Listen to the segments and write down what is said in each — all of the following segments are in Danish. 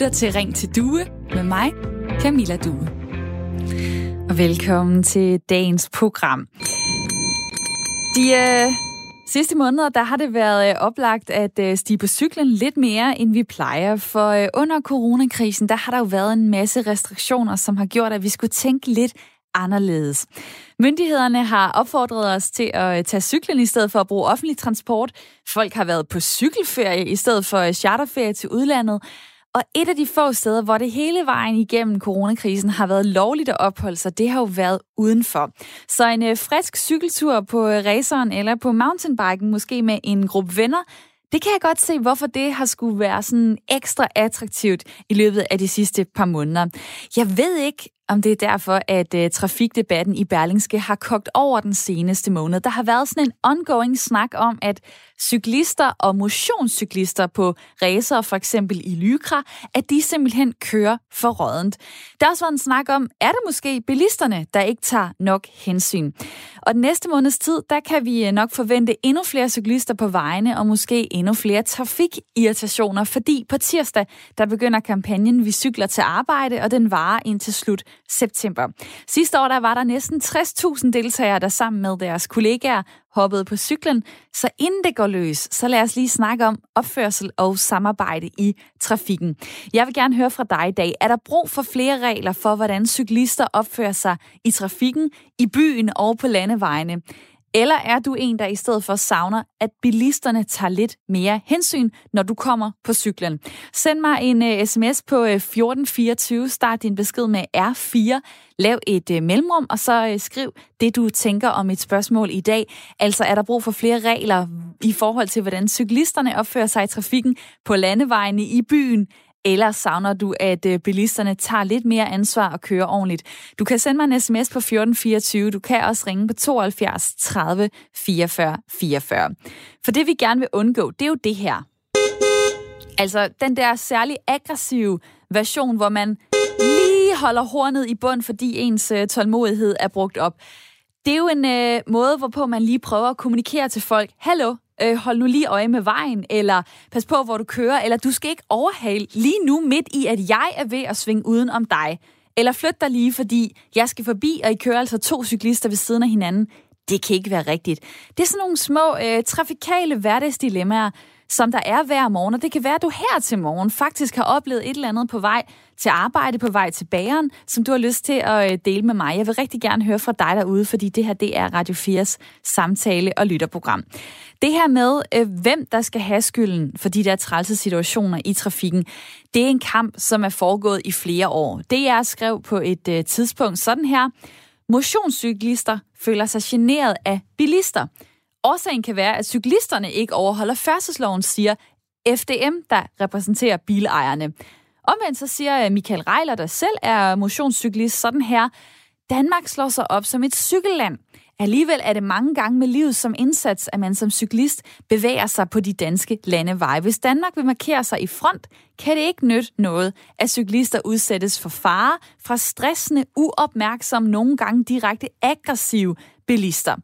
lytter til Ring til Due med mig, Camilla Due. Og velkommen til dagens program. De øh, sidste måneder, der har det været øh, oplagt at øh, stige på cyklen lidt mere, end vi plejer. For øh, under coronakrisen, der har der jo været en masse restriktioner, som har gjort, at vi skulle tænke lidt anderledes. Myndighederne har opfordret os til at øh, tage cyklen i stedet for at bruge offentlig transport. Folk har været på cykelferie i stedet for øh, charterferie til udlandet. Og et af de få steder, hvor det hele vejen igennem coronakrisen har været lovligt at opholde sig, det har jo været udenfor. Så en øh, frisk cykeltur på øh, raceren eller på mountainbiken, måske med en gruppe venner, det kan jeg godt se, hvorfor det har skulle være sådan ekstra attraktivt i løbet af de sidste par måneder. Jeg ved ikke, om det er derfor, at uh, trafikdebatten i Berlingske har kogt over den seneste måned. Der har været sådan en ongoing snak om, at cyklister og motionscyklister på racer, for eksempel i Lykra, at de simpelthen kører for rådent. Der har også været en snak om, er det måske bilisterne, der ikke tager nok hensyn? Og den næste måneds tid, der kan vi øh, nok forvente endnu flere cyklister på vejene, og måske endnu flere trafikirritationer, fordi på tirsdag, der begynder kampagnen Vi cykler til arbejde, og den varer indtil slut september. Sidste år, der var der næsten 60.000 deltagere, der sammen med deres kollegaer hoppede på cyklen. Så inden det går løs, så lad os lige snakke om opførsel og samarbejde i trafikken. Jeg vil gerne høre fra dig i dag. Er der brug for flere regler for, hvordan cyklister opfører sig i trafikken, i byen og på landevejene? Eller er du en, der i stedet for savner, at bilisterne tager lidt mere hensyn, når du kommer på cyklen? Send mig en øh, uh, sms på øh, uh, 1424, start din besked med R4, lav et uh, mellemrum, og så uh, skriv det, du tænker om et spørgsmål i dag. Altså, er der brug for flere regler i forhold til, hvordan cyklisterne opfører sig i trafikken på landevejene i byen? Eller savner du, at øh, bilisterne tager lidt mere ansvar og kører ordentligt? Du kan sende mig en sms på 1424. Du kan også ringe på 72 30 44 44. For det vi gerne vil undgå, det er jo det her. Altså den der særlig aggressive version, hvor man lige holder hornet i bund, fordi ens øh, tålmodighed er brugt op. Det er jo en øh, måde, hvorpå man lige prøver at kommunikere til folk. Hallo, øh, hold nu lige øje med vejen, eller pas på, hvor du kører, eller du skal ikke overhale lige nu midt i, at jeg er ved at svinge uden om dig. Eller flyt dig lige, fordi jeg skal forbi, og I kører altså to cyklister ved siden af hinanden. Det kan ikke være rigtigt. Det er sådan nogle små øh, trafikale hverdagsdilemmaer, som der er hver morgen. Og det kan være, at du her til morgen faktisk har oplevet et eller andet på vej til arbejde, på vej til bageren, som du har lyst til at øh, dele med mig. Jeg vil rigtig gerne høre fra dig derude, fordi det her det er Radio 4's samtale- og lytterprogram. Det her med, øh, hvem der skal have skylden for de der trælse situationer i trafikken, det er en kamp, som er foregået i flere år. Det jeg skrev på et øh, tidspunkt sådan her. Motionscyklister føler sig generet af bilister. Årsagen kan være, at cyklisterne ikke overholder færdselsloven, siger FDM, der repræsenterer bilejerne. Omvendt så siger øh, Michael Reiler, der selv er motionscyklist, sådan her, Danmark slår sig op som et cykelland. Alligevel er det mange gange med livet som indsats, at man som cyklist bevæger sig på de danske landeveje. Hvis Danmark vil markere sig i front, kan det ikke nytte noget, at cyklister udsættes for fare fra stressende, uopmærksomme, nogle gange direkte aggressive bilister.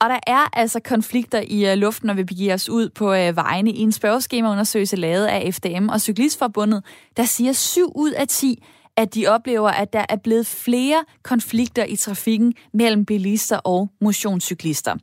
Og der er altså konflikter i øh, luften, når vi begiver os ud på øh, vejene. I en spørgeskemaundersøgelse lavet af FDM og Cyklistforbundet, der siger 7 ud af 10, at de oplever, at der er blevet flere konflikter i trafikken mellem bilister og motionscyklister.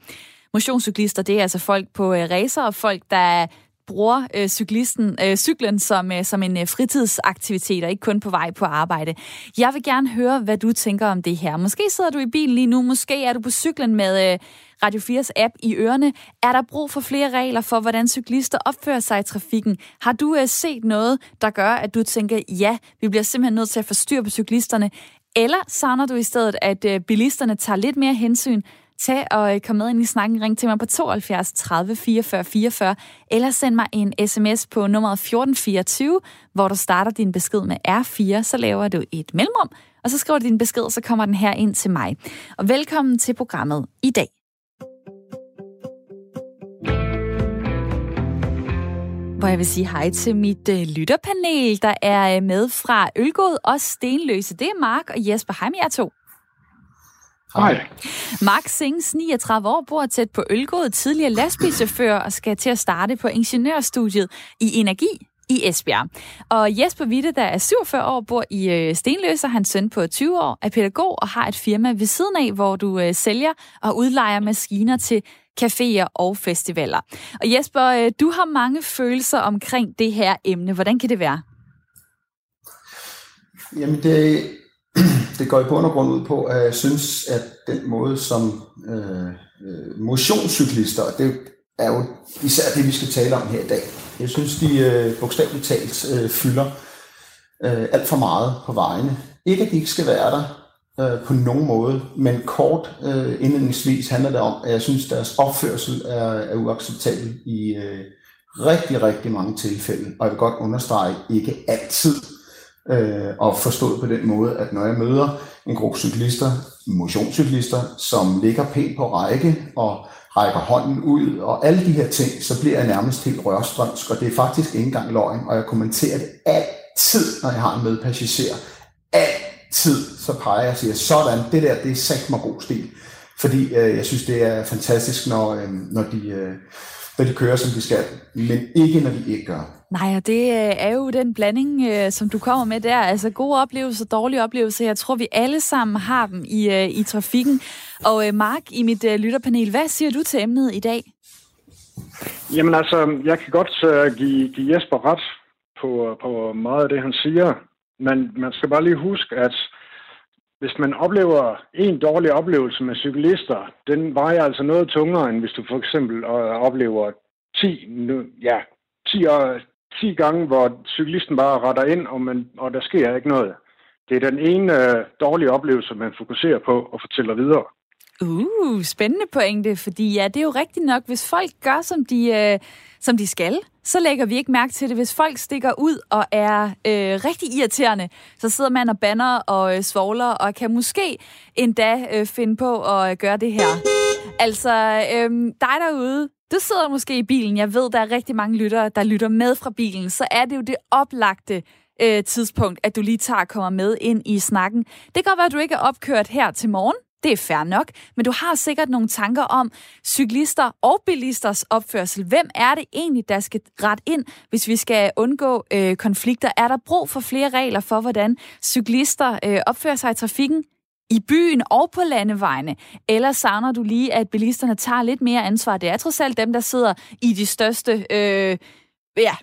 Motionscyklister, det er altså folk på øh, racer og folk, der bruger øh, cyklisten, øh, cyklen som, øh, som en øh, fritidsaktivitet, og ikke kun på vej på arbejde. Jeg vil gerne høre, hvad du tænker om det her. Måske sidder du i bilen lige nu, måske er du på cyklen med øh, Radio 4's app i ørerne. Er der brug for flere regler for, hvordan cyklister opfører sig i trafikken? Har du øh, set noget, der gør, at du tænker, ja, vi bliver simpelthen nødt til at forstyrre på cyklisterne? Eller savner du i stedet, at øh, bilisterne tager lidt mere hensyn Tag og øh, kom med ind i snakken. Ring til mig på 72 30 44 44, eller send mig en sms på nummeret 1424, hvor du starter din besked med R4, så laver du et mellemrum, og så skriver du din besked, så kommer den her ind til mig. Og velkommen til programmet i dag. Hvor jeg vil sige hej til mit øh, lytterpanel, der er øh, med fra Ølgod og Stenløse. Det er Mark og Jesper. Hej med jer to. Hej. Mark Sings, 39 år, bor tæt på Ølgod, tidligere lastbilchauffør og skal til at starte på ingeniørstudiet i energi i Esbjerg. Og Jesper Witte, der er 47 år, bor i øh, Stenløse, hans søn på 20 år, er pædagog og har et firma ved siden af, hvor du øh, sælger og udlejer maskiner til caféer og festivaler. Og Jesper, øh, du har mange følelser omkring det her emne. Hvordan kan det være? Jamen, det, det går i bund og grund ud på, at jeg synes, at den måde, som øh, øh, motionscyklister, og det er jo især det, vi skal tale om her i dag, jeg synes, de øh, bogstaveligt talt øh, fylder øh, alt for meget på vejene. Ikke, at de ikke skal være der øh, på nogen måde, men kort øh, indledningsvis handler det om, at jeg synes, deres opførsel er, er uacceptabel i øh, rigtig, rigtig mange tilfælde. Og jeg vil godt understrege, ikke altid. Øh, og forstået på den måde, at når jeg møder en gruppe cyklister, motionscyklister, som ligger pænt på række og rækker hånden ud og alle de her ting, så bliver jeg nærmest helt rørstrømsk, og det er faktisk ikke engang løgn, og jeg kommenterer det altid, når jeg har en medpassager. Altid så peger jeg og siger, sådan, det der, det er sagt mig god stil. Fordi øh, jeg synes, det er fantastisk, når, øh, når, de, øh, når de kører, som de skal, men ikke, når de ikke gør. Nej, og det øh, er jo den blanding, øh, som du kommer med der. Altså gode oplevelser, dårlige oplevelser. Jeg tror, vi alle sammen har dem i, øh, i trafikken. Og Mark, i mit lytterpanel, hvad siger du til emnet i dag? Jamen altså, jeg kan godt give, give Jesper ret på, på meget af det, han siger. Men man skal bare lige huske, at hvis man oplever en dårlig oplevelse med cyklister, den vejer altså noget tungere, end hvis du for eksempel øh, oplever 10, ja, 10, 10 øh, gange, hvor cyklisten bare retter ind, og, man, og der sker ikke noget. Det er den ene øh, dårlige oplevelse, man fokuserer på og fortæller videre. Uh, spændende pointe, fordi ja, det er jo rigtigt nok, hvis folk gør, som de, øh, som de skal, så lægger vi ikke mærke til det. Hvis folk stikker ud og er øh, rigtig irriterende, så sidder man og banner og øh, svogler, og kan måske endda øh, finde på at øh, gøre det her. Altså, øh, dig derude, du sidder måske i bilen. Jeg ved, der er rigtig mange lyttere, der lytter med fra bilen. Så er det jo det oplagte øh, tidspunkt, at du lige tager og kommer med ind i snakken. Det kan godt være, at du ikke er opkørt her til morgen. Det er fair nok, men du har sikkert nogle tanker om cyklister og bilisters opførsel. Hvem er det egentlig, der skal ret ind, hvis vi skal undgå øh, konflikter? Er der brug for flere regler for, hvordan cyklister øh, opfører sig i trafikken? i byen og på landevejene? Eller savner du lige, at bilisterne tager lidt mere ansvar? Det er trods alt dem, der sidder i de største øh, ja,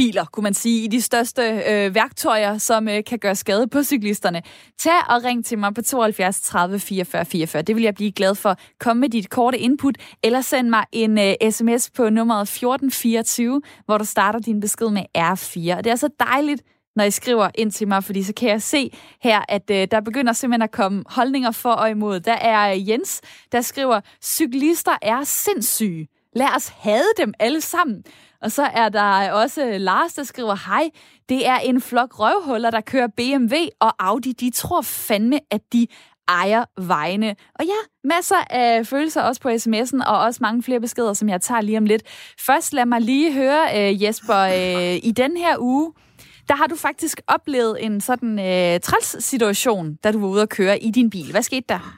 biler, kunne man sige, i de største øh, værktøjer, som øh, kan gøre skade på cyklisterne. Tag og ring til mig på 72 30 44 44. Det vil jeg blive glad for. Kom med dit korte input, eller send mig en øh, sms på nummeret 1424, hvor du starter din besked med R4. Og det er så dejligt, når I skriver ind til mig, fordi så kan jeg se her, at øh, der begynder simpelthen at komme holdninger for og imod. Der er øh, Jens, der skriver, cyklister er sindssyge. Lad os hade dem alle sammen. Og så er der også Lars, der skriver, hej, det er en flok røvhuller, der kører BMW og Audi. De tror fandme, at de ejer vejene. Og ja, masser af følelser også på sms'en, og også mange flere beskeder, som jeg tager lige om lidt. Først lad mig lige høre, øh, Jesper, øh, i den her uge, der har du faktisk oplevet en sådan øh, træls situation, da du var ude at køre i din bil. Hvad skete der?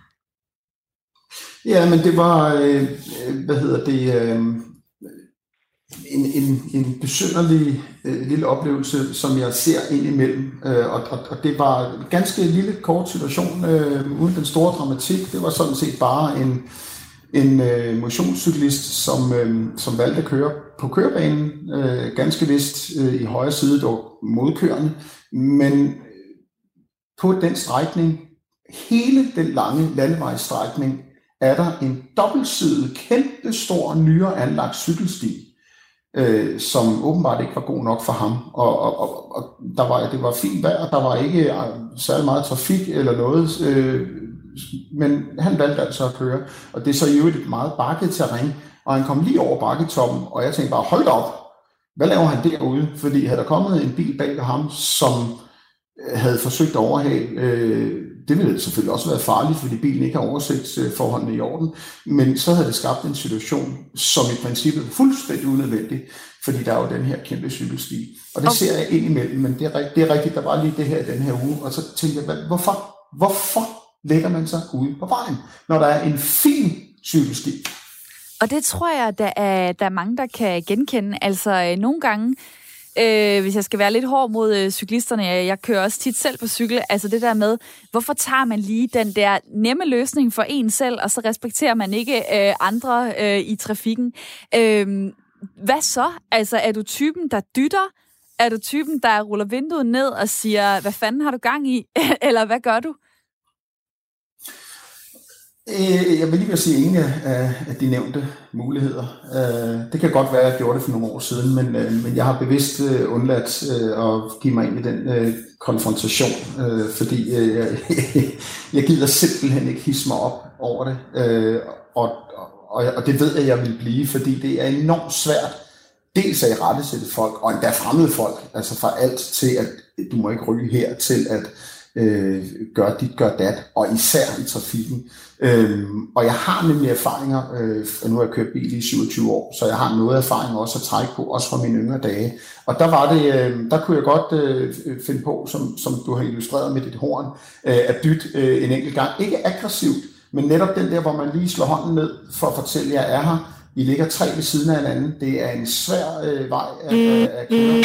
Ja, men det var, øh, øh hvad hedder det, øh, en, en, en besynderlig øh, lille oplevelse, som jeg ser ind imellem. Øh, og, og, og det var en ganske lille kort situation, øh, uden den store dramatik. Det var sådan set bare en, en øh, motionscyklist, som, øh, som valgte at køre på kørebanen, øh, ganske vist øh, i højre side, dog modkørende, men øh, på den strækning, hele den lange landevejsstrækning, er der en dobbeltsidet, kæmpe stor, nyere anlagt cykelsti, øh, som åbenbart ikke var god nok for ham. Og, og, og, og der var, det var fint vejr, der var ikke øh, særlig meget trafik eller noget, øh, men han valgte altså at køre. Og det er så i øvrigt et meget bakket terræn, og han kom lige over bakketoppen, og jeg tænkte bare, hold op, hvad laver han derude? Fordi havde der kommet en bil bag ham, som øh, havde forsøgt at overhale, øh, det ville selvfølgelig også være farligt, fordi bilen ikke har oversigtsforholdene i orden, men så havde det skabt en situation, som i princippet er fuldstændig unødvendig, fordi der er jo den her kæmpe cykelsti. Og det okay. ser jeg ind imellem, men det er, det er rigtigt, der var lige det her den her uge, og så tænkte jeg, hvorfor? Hvorfor lægger man sig ude på vejen, når der er en fin cykelsti? Og det tror jeg, der er, der er mange, der kan genkende. Altså, øh, nogle gange, øh, hvis jeg skal være lidt hård mod øh, cyklisterne, jeg, jeg kører også tit selv på cykel, altså det der med, hvorfor tager man lige den der nemme løsning for en selv, og så respekterer man ikke øh, andre øh, i trafikken. Øh, hvad så? Altså, er du typen, der dytter? Er du typen, der ruller vinduet ned og siger, hvad fanden har du gang i? Eller hvad gør du? Øh, jeg vil lige sige ingen af, af de nævnte muligheder. Øh, det kan godt være, at jeg gjorde det for nogle år siden, men, øh, men jeg har bevidst øh, undladt øh, at give mig ind i den øh, konfrontation, fordi jeg, jeg gider simpelthen ikke hisse mig op over det. Og, og, og det ved jeg, at jeg vil blive, fordi det er enormt svært dels at i rette sætte folk, og endda fremmede folk, altså fra alt til, at du må ikke ryge her, til at øh, gør dit, gør dat, og især i trafikken. Øhm, og jeg har nemlig erfaringer, øh, og nu har jeg kørt bil i 27 år, så jeg har noget erfaring også at trække på, også fra mine yngre dage. Og der var det, øh, der kunne jeg godt øh, finde på, som, som du har illustreret med dit horn, øh, at dytte øh, en enkelt gang. Ikke aggressivt, men netop den der, hvor man lige slår hånden ned for at fortælle, at jeg er her. I ligger tre ved siden af hinanden. Det er en svær øh, vej at, at, at køre øh,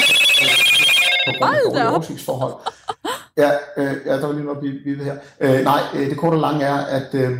på grund af dårlige oversigtsforhold. Ja, øh, ja, der var lige noget vi her. Øh, nej, øh, det korte og lange er, at, øh,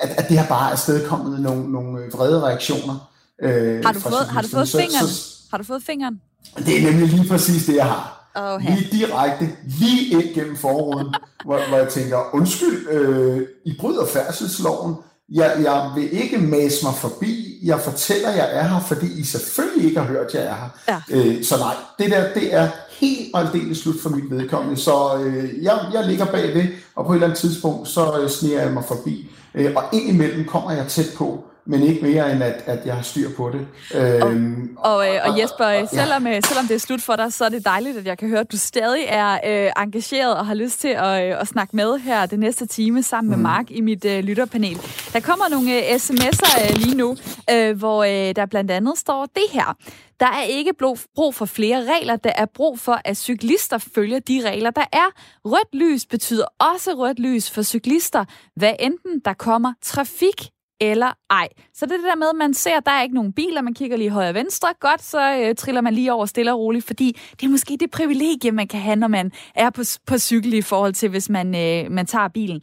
at, at det har bare afstedkommet nogle, nogle vrede reaktioner. Øh, har, du fået, har du fået fingeren? Så, har du fået fingeren? Det er nemlig lige præcis det, jeg har. Oh, lige direkte, lige ind gennem forruden, hvor, hvor jeg tænker, undskyld, øh, I bryder færdselsloven, jeg, jeg vil ikke mase mig forbi. Jeg fortæller, at jeg er her, fordi I selvfølgelig ikke har hørt, at jeg er her. Ja. Øh, så nej, det der, det er helt og aldeles slut for mit vedkommende. Så øh, jeg, jeg ligger bagved, og på et eller andet tidspunkt, så øh, sniger jeg mig forbi. Øh, og indimellem kommer jeg tæt på men ikke mere end at, at jeg har styr på det. Øhm, og, og, og Jesper, og, selvom, ja. selvom det er slut for dig, så er det dejligt, at jeg kan høre, at du stadig er øh, engageret og har lyst til at, øh, at snakke med her det næste time sammen med mm. Mark i mit øh, lytterpanel. Der kommer nogle øh, sms'er øh, lige nu, øh, hvor øh, der blandt andet står det her. Der er ikke brug for flere regler, der er brug for, at cyklister følger de regler, der er. Rødt lys betyder også rødt lys for cyklister, hvad enten der kommer trafik eller ej. Så det er det der med, at man ser, at der er ikke nogen biler, man kigger lige højre og venstre, godt, så øh, triller man lige over stille og roligt, fordi det er måske det privilegie, man kan have, når man er på, på cykel i forhold til, hvis man, øh, man tager bilen.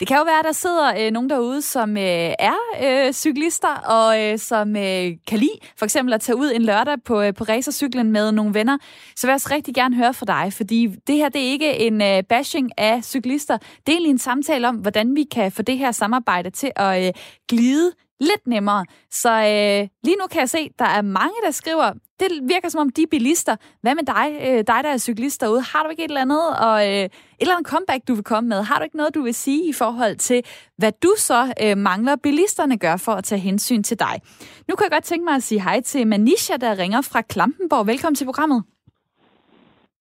Det kan jo være, at der sidder øh, nogen derude, som øh, er øh, cyklister, og øh, som øh, kan lide for eksempel at tage ud en lørdag på, øh, på racercyklen med nogle venner. Så vil jeg også rigtig gerne høre fra dig, fordi det her det er ikke en øh, bashing af cyklister. Det er egentlig en samtale om, hvordan vi kan få det her samarbejde til at øh, glide lidt nemmere. Så øh, lige nu kan jeg se, der er mange, der skriver, det virker som om de bilister, hvad med dig, øh, dig der er cyklist derude, har du ikke et eller andet, og, øh, et eller andet comeback, du vil komme med? Har du ikke noget, du vil sige i forhold til, hvad du så øh, mangler, bilisterne gør for at tage hensyn til dig? Nu kan jeg godt tænke mig at sige hej til Manisha, der ringer fra Klampenborg. Velkommen til programmet.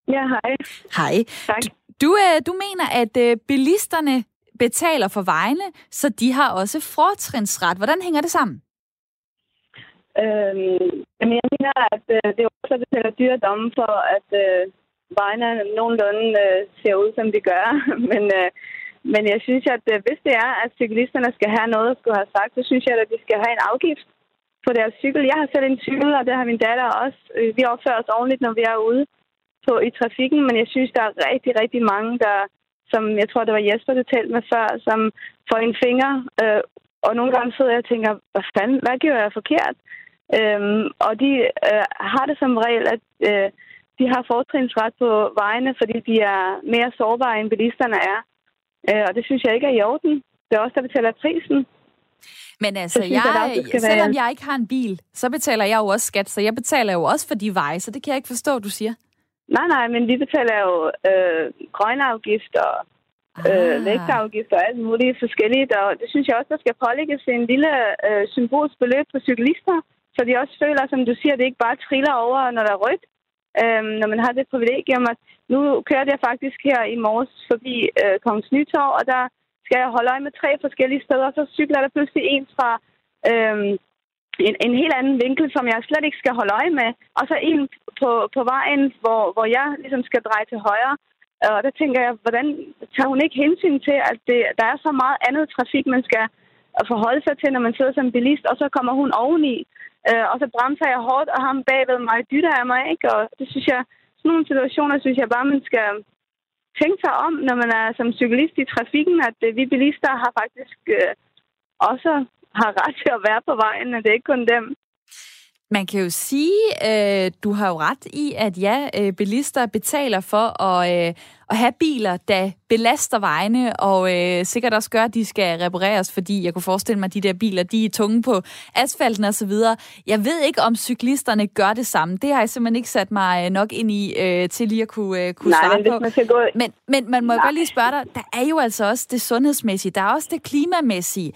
Ja, hej. Hej. Tak. Du, øh, du mener, at øh, bilisterne betaler for vejene, så de har også fortrinsret. Hvordan hænger det sammen? Øhm, jamen jeg mener, at øh, det er også at betale dyre domme for, at øh, vejene nogenlunde øh, ser ud, som de gør. men, øh, men jeg synes, at øh, hvis det er, at cyklisterne skal have noget at skulle have sagt, så synes jeg, at de skal have en afgift på deres cykel. Jeg har selv en cykel, og det har min datter også. Øh, vi opfører os ordentligt, når vi er ude på, i trafikken, men jeg synes, der er rigtig, rigtig mange, der som jeg tror, det var Jesper, der talte med før, som får en finger. Øh, og nogle gange sidder jeg og tænker, hvad fanden, hvad gjorde jeg forkert? Øhm, og de øh, har det som regel, at øh, de har fortrinsret på vejene, fordi de er mere sårbare, end bilisterne er. Øh, og det synes jeg ikke er i orden. Det er også der betaler prisen. Men altså, jeg, jeg selvom jeg ikke har en bil, så betaler jeg jo også skat, så jeg betaler jo også for de veje, så det kan jeg ikke forstå, du siger. Nej, nej, men vi betaler jo øh, grønafgift og øh, ah. vægtafgift og alt muligt forskelligt. Og det synes jeg også, der skal pålægges en lille øh, symbolsk beløb på cyklister, så de også føler, som du siger, det ikke bare triller over, når der er rødt. Øh, når man har det privilegium. At nu kørte jeg faktisk her i morges forbi øh, Kongens Nytorv, og der skal jeg holde øje med tre forskellige steder. Så cykler der pludselig en fra... Øh, en, en helt anden vinkel, som jeg slet ikke skal holde øje med. Og så en på, på vejen, hvor, hvor jeg ligesom skal dreje til højre. Og der tænker jeg, hvordan tager hun ikke hensyn til, at det, der er så meget andet trafik, man skal forholde sig til, når man sidder som bilist, og så kommer hun oveni. øh, og så bremser jeg hårdt, og ham bagved mig dytter af mig, ikke? Og det synes jeg, sådan nogle situationer synes jeg bare, man skal tænke sig om, når man er som cyklist i trafikken, at øh, vi bilister har faktisk øh, også har ret til at være på vejen, og det er ikke kun dem. Man kan jo sige, øh, du har jo ret i, at ja, øh, bilister betaler for at, øh, at have biler, der belaster vejene, og øh, sikkert også gør, at de skal repareres, fordi jeg kunne forestille mig, at de der biler, de er tunge på asfalten og så videre. Jeg ved ikke, om cyklisterne gør det samme. Det har jeg simpelthen ikke sat mig nok ind i, øh, til lige at kunne, øh, kunne Nej, svare men på. Man skal gå... Men, men man må Nej. godt lige spørge dig, der er jo altså også det sundhedsmæssige, der er også det klimamæssige.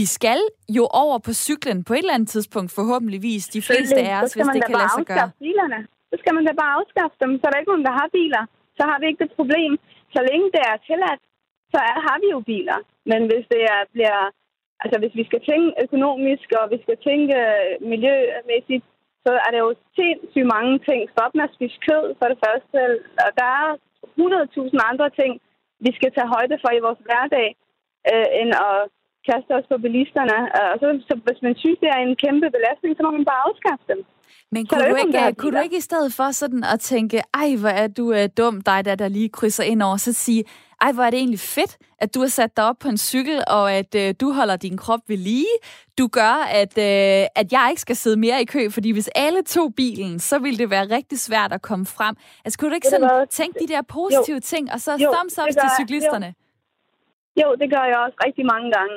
Vi skal jo over på cyklen på et eller andet tidspunkt, forhåbentligvis, de fleste af os, hvis det kan lade sig gøre. Bilerne. Så skal man da bare afskaffe dem, så er der ikke nogen, der har biler. Så har vi ikke det problem. Så længe det er tilladt, så er, har vi jo biler. Men hvis det er, bliver... Altså, hvis vi skal tænke økonomisk, og vi skal tænke miljømæssigt, så er det jo sindssygt mange ting. Stop med at spise kød, for det første. Og der er 100.000 andre ting, vi skal tage højde for i vores hverdag, øh, end at kaste os på bilisterne. Øh, og så, så hvis man synes, det er en kæmpe belastning, så må man bare afskaffe dem. Men kunne, du ikke, kunne du ikke i stedet for sådan at tænke, ej, hvor er du uh, dum, dig der, der lige krydser ind over, så sige, ej, hvor er det egentlig fedt, at du har sat dig op på en cykel, og at uh, du holder din krop ved lige. Du gør, at, uh, at jeg ikke skal sidde mere i kø, fordi hvis alle tog bilen, så ville det være rigtig svært at komme frem. Altså, kunne du ikke sådan var... tænke de der positive jo. ting, og så thumbs up til cyklisterne? Jo. jo, det gør jeg også rigtig mange gange.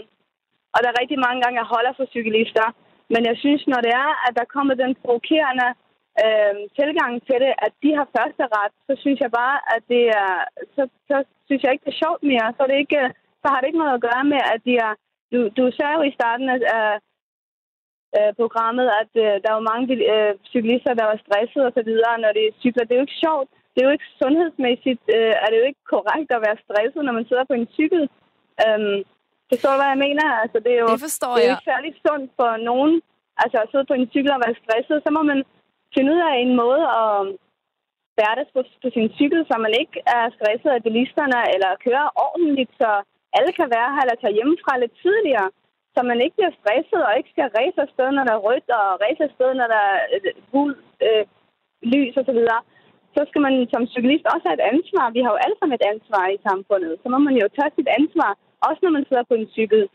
Og der er rigtig mange gange, jeg holder for cyklister. Men jeg synes, når det er, at der kommer den provokerende øh, tilgang til det, at de har første ret, så synes jeg bare, at det er, så, så synes jeg ikke, det er sjovt mere. Så, det ikke, øh, så har det ikke noget at gøre med, at de er, du, du sagde jo i starten af øh, programmet, at øh, der var mange øh, cyklister, der var stresset og så videre, når de cykler. Det er jo ikke sjovt. Det er jo ikke sundhedsmæssigt, øh, er det jo ikke korrekt at være stresset, når man sidder på en cykel. Øh, Forstår du, hvad jeg mener? Altså, det er jo, det forstår det er jeg. ikke særlig sundt for nogen altså, at sidde på en cykel og være stresset. Så må man finde ud af en måde at færdes på, på sin cykel, så man ikke er stresset af bilisterne, eller kører ordentligt, så alle kan være her, eller tage hjemmefra lidt tidligere, så man ikke bliver stresset og ikke skal ræse afsted, når der er rødt, og ræse afsted, når der er gul øh, lys osv., så skal man som cyklist også have et ansvar. Vi har jo alle sammen et ansvar i samfundet. Så må man jo tage sit ansvar også når man sidder på en cykel.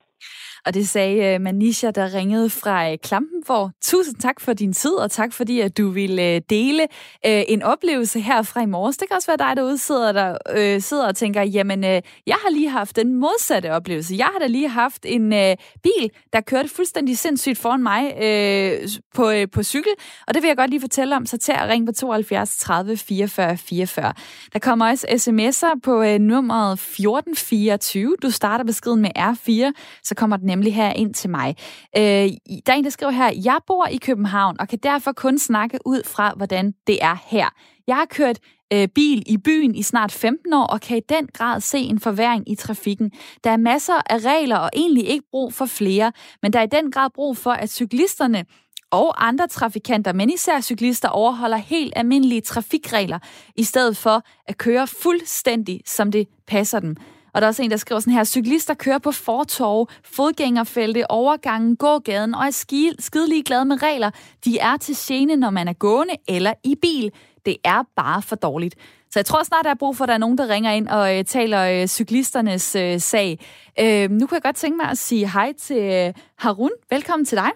Og det sagde øh, Manisha, der ringede fra øh, Klampenborg. Tusind tak for din tid, og tak fordi, at du ville øh, dele en oplevelse her fra i morges. Det kan også være dig, derude sidder, der, øh, sidder og tænker, jamen, øh, jeg har lige haft den modsatte oplevelse. Jeg har da lige haft en øh, bil, der kørte fuldstændig sindssygt foran mig øh, på, øh, på cykel, og det vil jeg godt lige fortælle om, så tag og ring på 72 30 44 44. Der kommer også sms'er på øh, nummeret 1424. Du starter beskeden med R4, så kommer den nemlig her ind til mig. Øh, der er en, der skriver her, jeg bor i København og kan derfor kun snakke ud fra, hvordan det er her. Jeg har kørt øh, bil i byen i snart 15 år og kan i den grad se en forværing i trafikken. Der er masser af regler og egentlig ikke brug for flere, men der er i den grad brug for, at cyklisterne og andre trafikanter, men især cyklister, overholder helt almindelige trafikregler, i stedet for at køre fuldstændig, som det passer dem. Og der er også en, der skriver sådan her, cyklister kører på fortorv, fodgængerfelte, overgangen, gågaden og er skide glade med regler. De er til gene, når man er gående eller i bil. Det er bare for dårligt. Så jeg tror snart, der er brug for, at der er nogen, der ringer ind og øh, taler øh, cyklisternes øh, sag. Øh, nu kunne jeg godt tænke mig at sige hej til øh, Harun. Velkommen til dig.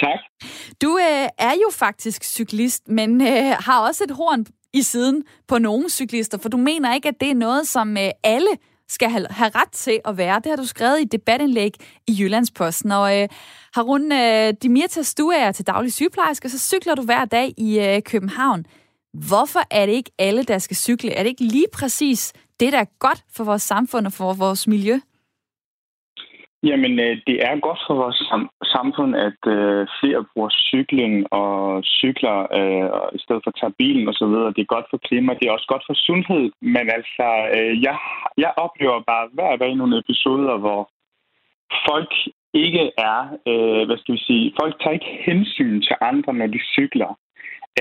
Tak. Du øh, er jo faktisk cyklist, men øh, har også et horn i siden på nogle cyklister, for du mener ikke, at det er noget, som øh, alle skal have, ret til at være. Det har du skrevet i debatindlæg i Jyllandsposten. Og øh, Harun øh, Dimirtas, du er til daglig sygeplejerske, så cykler du hver dag i øh, København. Hvorfor er det ikke alle, der skal cykle? Er det ikke lige præcis det, der er godt for vores samfund og for vores miljø? Jamen, øh, det er godt for vores samfund, at øh, flere bruger cykling og cykler øh, i stedet for at tage bilen osv. Det er godt for klima, det er også godt for sundhed. Men altså, øh, jeg, jeg oplever bare hver dag nogle episoder, hvor folk ikke er, øh, hvad skal vi sige, folk tager ikke hensyn til andre, når de cykler.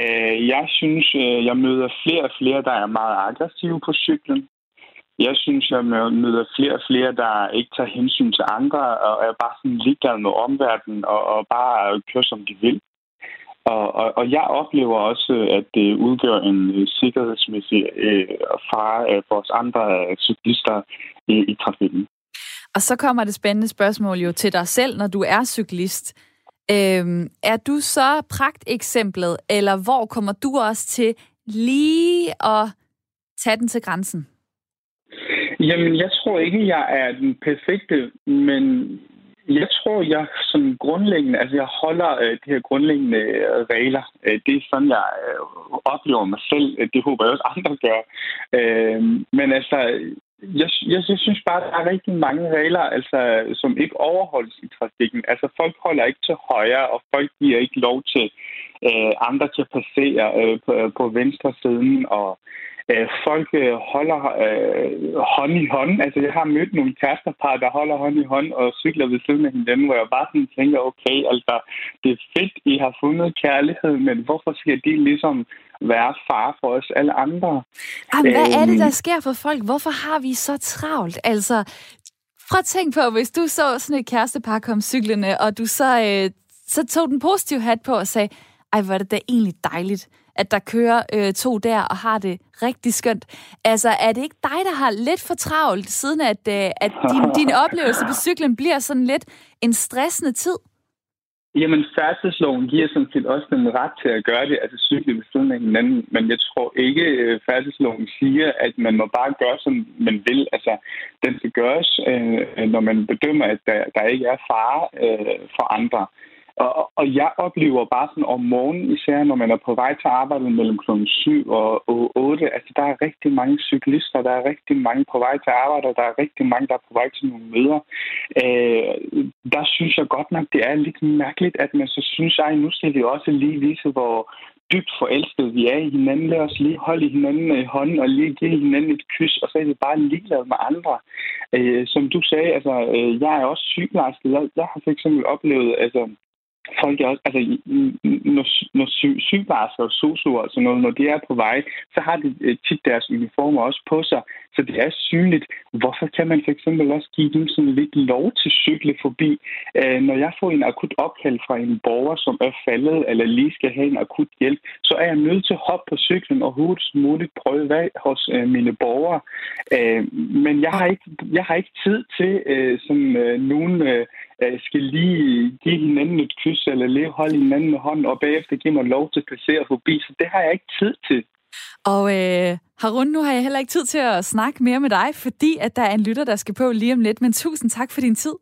Øh, jeg synes, øh, jeg møder flere og flere, der er meget aggressive på cyklen. Jeg synes, jeg møder flere og flere, der ikke tager hensyn til andre, og er bare sådan ligeglade med omverdenen, og, og bare kører, som de vil. Og, og, og jeg oplever også, at det udgør en øh, sikkerhedsmæssig øh, fare for os andre øh, cyklister i, i trafikken. Og så kommer det spændende spørgsmål jo til dig selv, når du er cyklist. Øhm, er du så pragteksemplet, eller hvor kommer du også til lige at tage den til grænsen? Jamen, jeg tror ikke, jeg er den perfekte, men jeg tror, jeg som grundlæggende, altså jeg holder øh, de her grundlæggende øh, regler. Øh, det er sådan, jeg øh, oplever mig selv. Det håber jeg også andre gør. Øh, men altså, jeg, jeg, jeg synes bare, der er rigtig mange regler, altså, som ikke overholdes i trafikken. Altså, folk holder ikke til højre, og folk giver ikke lov til øh, andre til at passere øh, på, på venstre siden, og øh, folk øh, holder øh, hånd i hånd. Altså, jeg har mødt nogle kærestepar, der holder hånd i hånd og cykler ved siden af hinanden, hvor jeg bare sådan tænker, okay, altså, det er fedt, I har fundet kærlighed, men hvorfor skal de ligesom være far for os alle andre? Jamen, hvad er det, der øhm. sker for folk? Hvorfor har vi så travlt? Altså, prøv at tænke på, hvis du så sådan et kærestepar kom cyklende, og du så, øh, så tog den positive hat på og sagde, ej, hvor er det da egentlig dejligt, at der kører øh, to der og har det rigtig skønt. Altså, er det ikke dig, der har lidt for travlt, siden at, øh, at din, din oplevelse på cyklen bliver sådan lidt en stressende tid? Jamen, færdselsloven giver sådan set også den ret til at gøre det, altså cykle ved siden af hinanden, men jeg tror ikke, at øh, færdselsloven siger, at man må bare gøre, som man vil. Altså, den skal gøres, øh, når man bedømmer, at der, der ikke er fare øh, for andre. Og, og jeg oplever bare sådan om morgenen, især når man er på vej til arbejde mellem kl. 7 og 8, altså der er rigtig mange cyklister, der er rigtig mange på vej til arbejde, og der er rigtig mange, der er på vej til nogle møder. Øh, der synes jeg godt nok, det er lidt mærkeligt, at man så synes, at nu skal vi også lige vise, hvor dybt forelskede vi er i hinanden. Lad os lige holde hinanden i hånden og lige give hinanden et kys, og så er vi bare ligeglade med andre. Øh, som du sagde, altså, øh, jeg er også sygeplejerske. Jeg, jeg har for eksempel oplevet, altså, folk er også, altså, når, når sy, sygeplejersker og sosuer og sådan noget, når de er på vej, så har de øh, tit deres uniformer også på sig, så det er synligt. Hvorfor kan man for eksempel også give dem sådan lidt lov til at cykle forbi? Øh, når jeg får en akut opkald fra en borger, som er faldet eller lige skal have en akut hjælp, så er jeg nødt til at hoppe på cyklen og hurtigst muligt prøve vej hos øh, mine borgere. Øh, men jeg har, ikke, jeg har ikke tid til øh, som øh, nogen... Øh, øh, skal lige give hinanden et kys, eller lige holde hinanden med hånden, og bagefter give mig lov til at passere forbi. Så det har jeg ikke tid til. Og øh, Harun, nu har jeg heller ikke tid til at snakke mere med dig, fordi at der er en lytter, der skal på lige om lidt. Men tusind tak for din tid.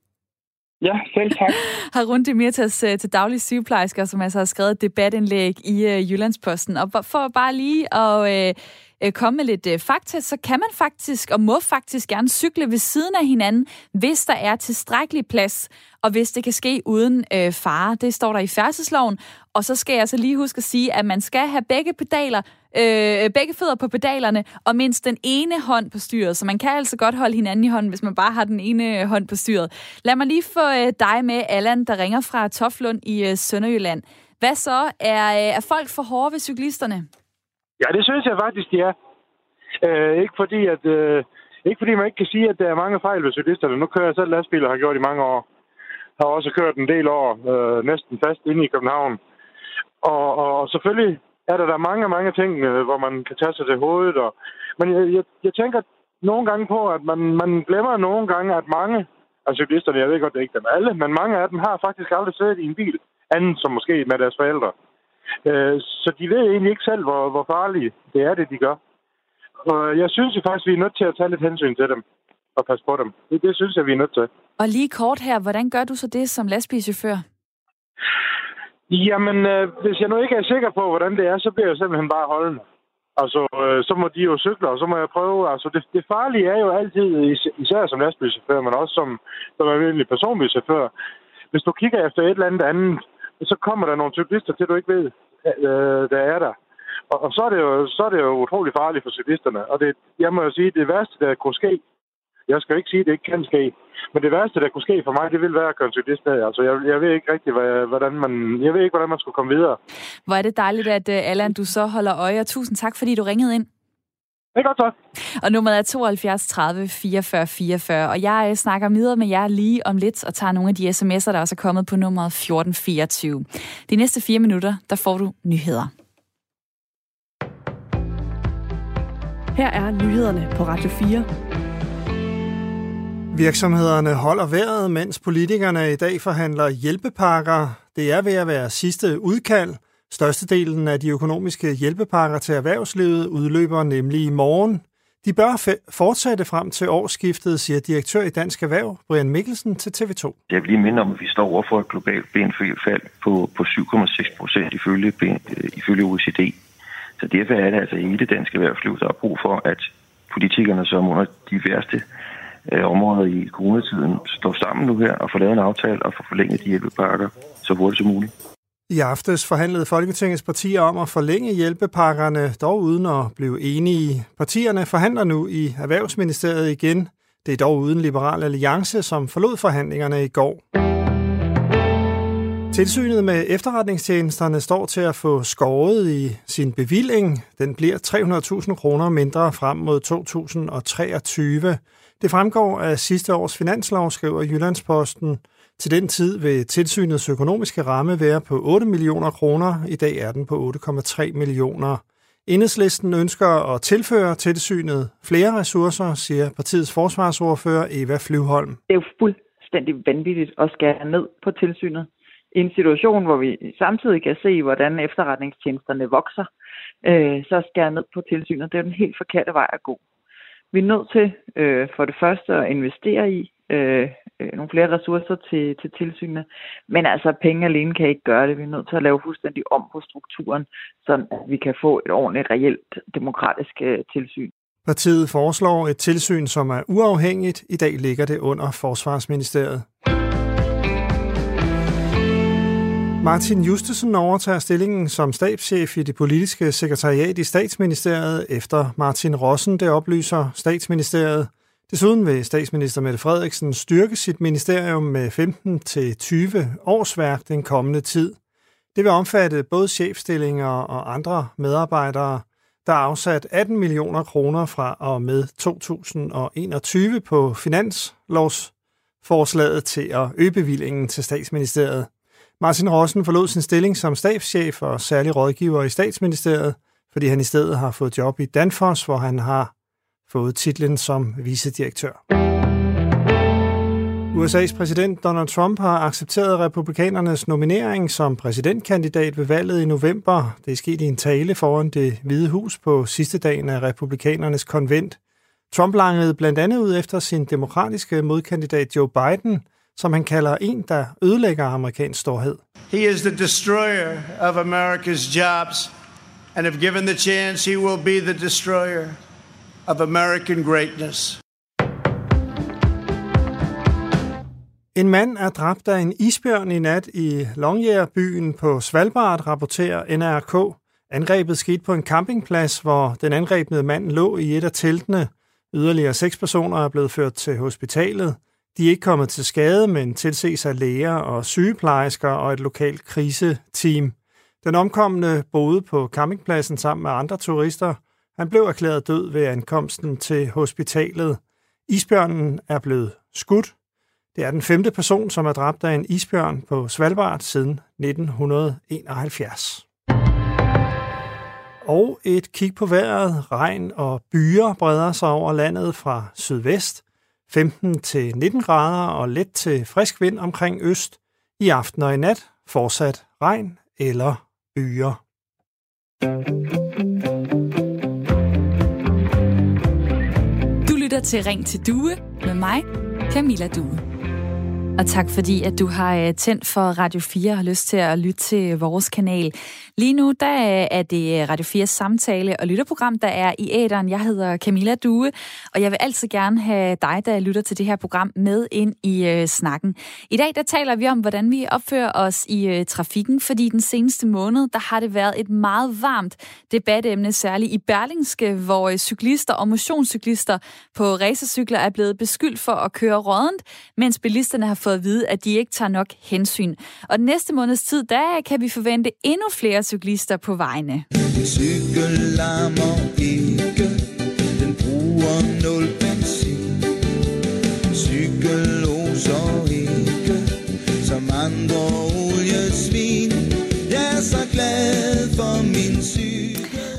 Ja, selv tak. Harun Demirtas øh, til daglig sygeplejersker, som altså har skrevet et debatindlæg i uh, Jyllandsposten. Og for bare lige at uh, øh, komme med lidt øh, fakta, så kan man faktisk og må faktisk gerne cykle ved siden af hinanden, hvis der er tilstrækkelig plads, og hvis det kan ske uden øh, fare. Det står der i færdselsloven. Og så skal jeg så lige huske at sige, at man skal have begge pedaler, øh, begge fødder på pedalerne, og mindst den ene hånd på styret. Så man kan altså godt holde hinanden i hånden, hvis man bare har den ene øh, hånd på styret. Lad mig lige få øh, dig med, Allan, der ringer fra Toflund i øh, Sønderjylland. Hvad så? Er, øh, er folk for hårde ved cyklisterne? Ja, det synes jeg faktisk, de er. Øh, ikke fordi, at... Øh, ikke fordi man ikke kan sige, at der er mange fejl ved cyklisterne. Nu kører jeg selv lastbiler og har gjort i mange år. Har også kørt en del år, øh, næsten fast inde i København. Og, og, og selvfølgelig er der der mange, mange ting, øh, hvor man kan tage sig til hovedet. Og, men jeg, jeg, jeg tænker nogle gange på, at man, man glemmer nogle gange, at mange af cyklisterne, jeg ved godt, det er ikke dem alle, men mange af dem har faktisk aldrig siddet i en bil, anden som måske med deres forældre. Øh, så de ved egentlig ikke selv, hvor, hvor farlige det er, det de gør. Og jeg synes jo faktisk, vi er nødt til at tage lidt hensyn til dem og passe på dem. Det, det synes jeg, vi er nødt til. Og lige kort her, hvordan gør du så det som lastbilchauffør? Jamen, øh, hvis jeg nu ikke er sikker på, hvordan det er, så bliver jeg simpelthen bare holdende. Altså, øh, så må de jo cykle, og så må jeg prøve. Altså, det, det farlige er jo altid, især som lastbilchauffør, men også som, som almindelig personbilchauffør. Hvis du kigger efter et eller andet andet, så kommer der nogle cyklister til, du ikke ved, øh, der er der. Og, og så, er det jo, så er det jo utrolig farligt for cyklisterne. Og det, jeg må jo sige, det værste, der kunne ske, jeg skal ikke sige, at det ikke kan ske, men det værste, der kunne ske for mig, det vil være at køre en cyklist af. Altså, jeg, jeg ved ikke rigtig, hvordan man, jeg ved ikke, hvordan man skulle komme videre. Hvor er det dejligt, at uh, Allan, du så holder øje, og tusind tak, fordi du ringede ind. Det er godt så. Og nummeret er 72 30 44 44, og jeg øh, snakker videre med jer lige om lidt og tager nogle af de sms'er, der også er kommet på nummeret 1424. De næste fire minutter, der får du nyheder. Her er nyhederne på Radio 4. Virksomhederne holder vejret, mens politikerne i dag forhandler hjælpepakker. Det er ved at være sidste udkald. Størstedelen af de økonomiske hjælpepakker til erhvervslivet udløber nemlig i morgen. De bør fortsætte frem til årsskiftet, siger direktør i Dansk Erhverv, Brian Mikkelsen, til TV2. Jeg vil lige minde om, at vi står overfor et globalt BNP-fald på, på 7,6 procent ifølge, øh, ifølge OECD. Så derfor er det altså hele det danske erhvervsliv, der har brug for, at politikerne, som under de værste øh, områder i coronatiden, står sammen nu her og får lavet en aftale og får forlænget de hjælpepakker så hurtigt som muligt. I aftes forhandlede Folketingets partier om at forlænge hjælpepakkerne, dog uden at blive enige. Partierne forhandler nu i Erhvervsministeriet igen. Det er dog uden Liberal Alliance, som forlod forhandlingerne i går. Tilsynet med efterretningstjenesterne står til at få skåret i sin bevilling. Den bliver 300.000 kroner mindre frem mod 2023. Det fremgår af sidste års finanslov, skriver Jyllandsposten. Til den tid vil tilsynets økonomiske ramme være på 8 millioner kroner. I dag er den på 8,3 millioner. Enhedslisten ønsker at tilføre tilsynet flere ressourcer, siger partiets forsvarsordfører Eva Flyvholm. Det er jo fuldstændig vanvittigt at skære ned på tilsynet i en situation, hvor vi samtidig kan se, hvordan efterretningstjenesterne vokser, øh, så skære ned på tilsynet. Det er den helt forkerte vej at gå. Vi er nødt til øh, for det første at investere i øh, øh, nogle flere ressourcer til, til tilsynene, men altså penge alene kan ikke gøre det. Vi er nødt til at lave fuldstændig om på strukturen, så vi kan få et ordentligt, reelt demokratisk øh, tilsyn. Partiet foreslår et tilsyn, som er uafhængigt. I dag ligger det under Forsvarsministeriet. Martin Justesen overtager stillingen som stabschef i det politiske sekretariat i statsministeriet efter Martin Rossen, det oplyser statsministeriet. Desuden vil statsminister Mette Frederiksen styrke sit ministerium med 15-20 årsværk den kommende tid. Det vil omfatte både chefstillinger og andre medarbejdere. Der er afsat 18 millioner kroner fra og med 2021 på finanslovsforslaget til at øge bevillingen til statsministeriet. Martin Rossen forlod sin stilling som stabschef og særlig rådgiver i statsministeriet, fordi han i stedet har fået job i Danfoss, hvor han har fået titlen som vicedirektør. USA's præsident Donald Trump har accepteret republikanernes nominering som præsidentkandidat ved valget i november. Det er sket i en tale foran det hvide hus på sidste dagen af republikanernes konvent. Trump langede blandt andet ud efter sin demokratiske modkandidat Joe Biden, som han kalder en, der ødelægger amerikansk storhed. He is the destroyer of America's jobs, and if given the chance, he will be the destroyer of American greatness. En mand er dræbt af en isbjørn i nat i Longyearbyen på Svalbard, rapporterer NRK. Angrebet skete på en campingplads, hvor den angrebne mand lå i et af teltene. Yderligere seks personer er blevet ført til hospitalet. De er ikke kommet til skade, men tilses af læger og sygeplejersker og et lokalt kriseteam. Den omkomne boede på campingpladsen sammen med andre turister. Han blev erklæret død ved ankomsten til hospitalet. Isbjørnen er blevet skudt. Det er den femte person, som er dræbt af en isbjørn på Svalbard siden 1971. Og et kig på vejret. Regn og byer breder sig over landet fra sydvest – 15 til 19 grader og let til frisk vind omkring øst. I aften og i nat fortsat regn eller byer. Du lytter til Ring til Due med mig, Camilla Due. Og tak fordi, at du har øh, tændt for Radio 4 og har lyst til at lytte til vores kanal. Lige nu der øh, er det øh, Radio 4 samtale og lytterprogram, der er i æderen. Jeg hedder Camilla Due, og jeg vil altid gerne have dig, der lytter til det her program, med ind i øh, snakken. I dag der taler vi om, hvordan vi opfører os i øh, trafikken, fordi den seneste måned, der har det været et meget varmt debatemne, særligt i Berlingske, hvor øh, cyklister og motionscyklister på racercykler er blevet beskyldt for at køre rådent, mens bilisterne har fået at vide, at de ikke tager nok hensyn. Og den næste måneds tid, der kan vi forvente endnu flere cyklister på vejene. Cykel ikke, den bruger nul benzin. Cykelloser ikke som andre oliesvin. Jeg er så glad for min cykel.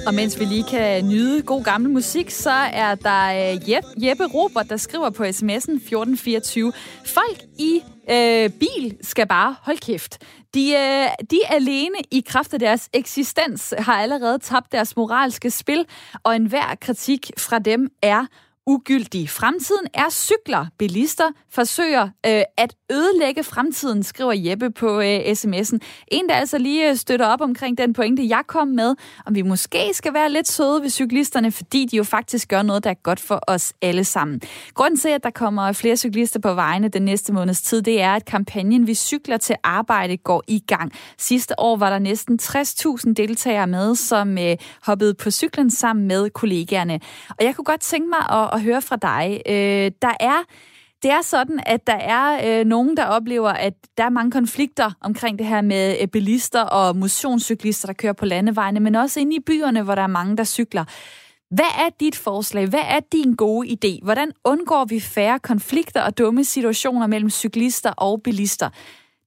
Og mens vi lige kan nyde god gammel musik, så er der øh, Jeppe, Jeppe Robert, der skriver på sms'en 1424. Folk i øh, bil skal bare holde kæft. De, øh, de alene i kraft af deres eksistens har allerede tabt deres moralske spil, og enhver kritik fra dem er ugyldig. Fremtiden er cykler. Bilister forsøger øh, at ødelægge fremtiden, skriver Jeppe på øh, sms'en. En, der altså lige øh, støtter op omkring den pointe, jeg kom med, om vi måske skal være lidt søde ved cyklisterne, fordi de jo faktisk gør noget, der er godt for os alle sammen. Grunden til, at der kommer flere cyklister på vejene den næste måneds tid, det er, at kampagnen Vi cykler til arbejde går i gang. Sidste år var der næsten 60.000 deltagere med, som øh, hoppede på cyklen sammen med kollegaerne. Og jeg kunne godt tænke mig at, at høre fra dig. Øh, der er det er sådan, at der er øh, nogen, der oplever, at der er mange konflikter omkring det her med øh, bilister og motionscyklister, der kører på landevejene, men også inde i byerne, hvor der er mange, der cykler. Hvad er dit forslag? Hvad er din gode idé? Hvordan undgår vi færre konflikter og dumme situationer mellem cyklister og bilister?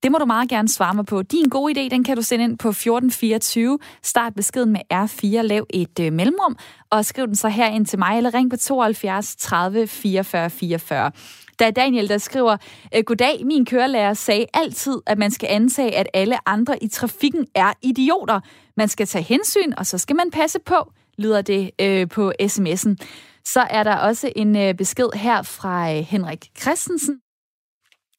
Det må du meget gerne svare mig på. Din gode idé, den kan du sende ind på 1424. Start beskeden med R4, lav et øh, mellemrum, og skriv den så her ind til mig, eller ring på 72 30 44 44. Der er Daniel, der skriver, øh, Goddag, min kørelærer sagde altid, at man skal antage, at alle andre i trafikken er idioter. Man skal tage hensyn, og så skal man passe på, lyder det øh, på sms'en. Så er der også en øh, besked her fra øh, Henrik Christensen.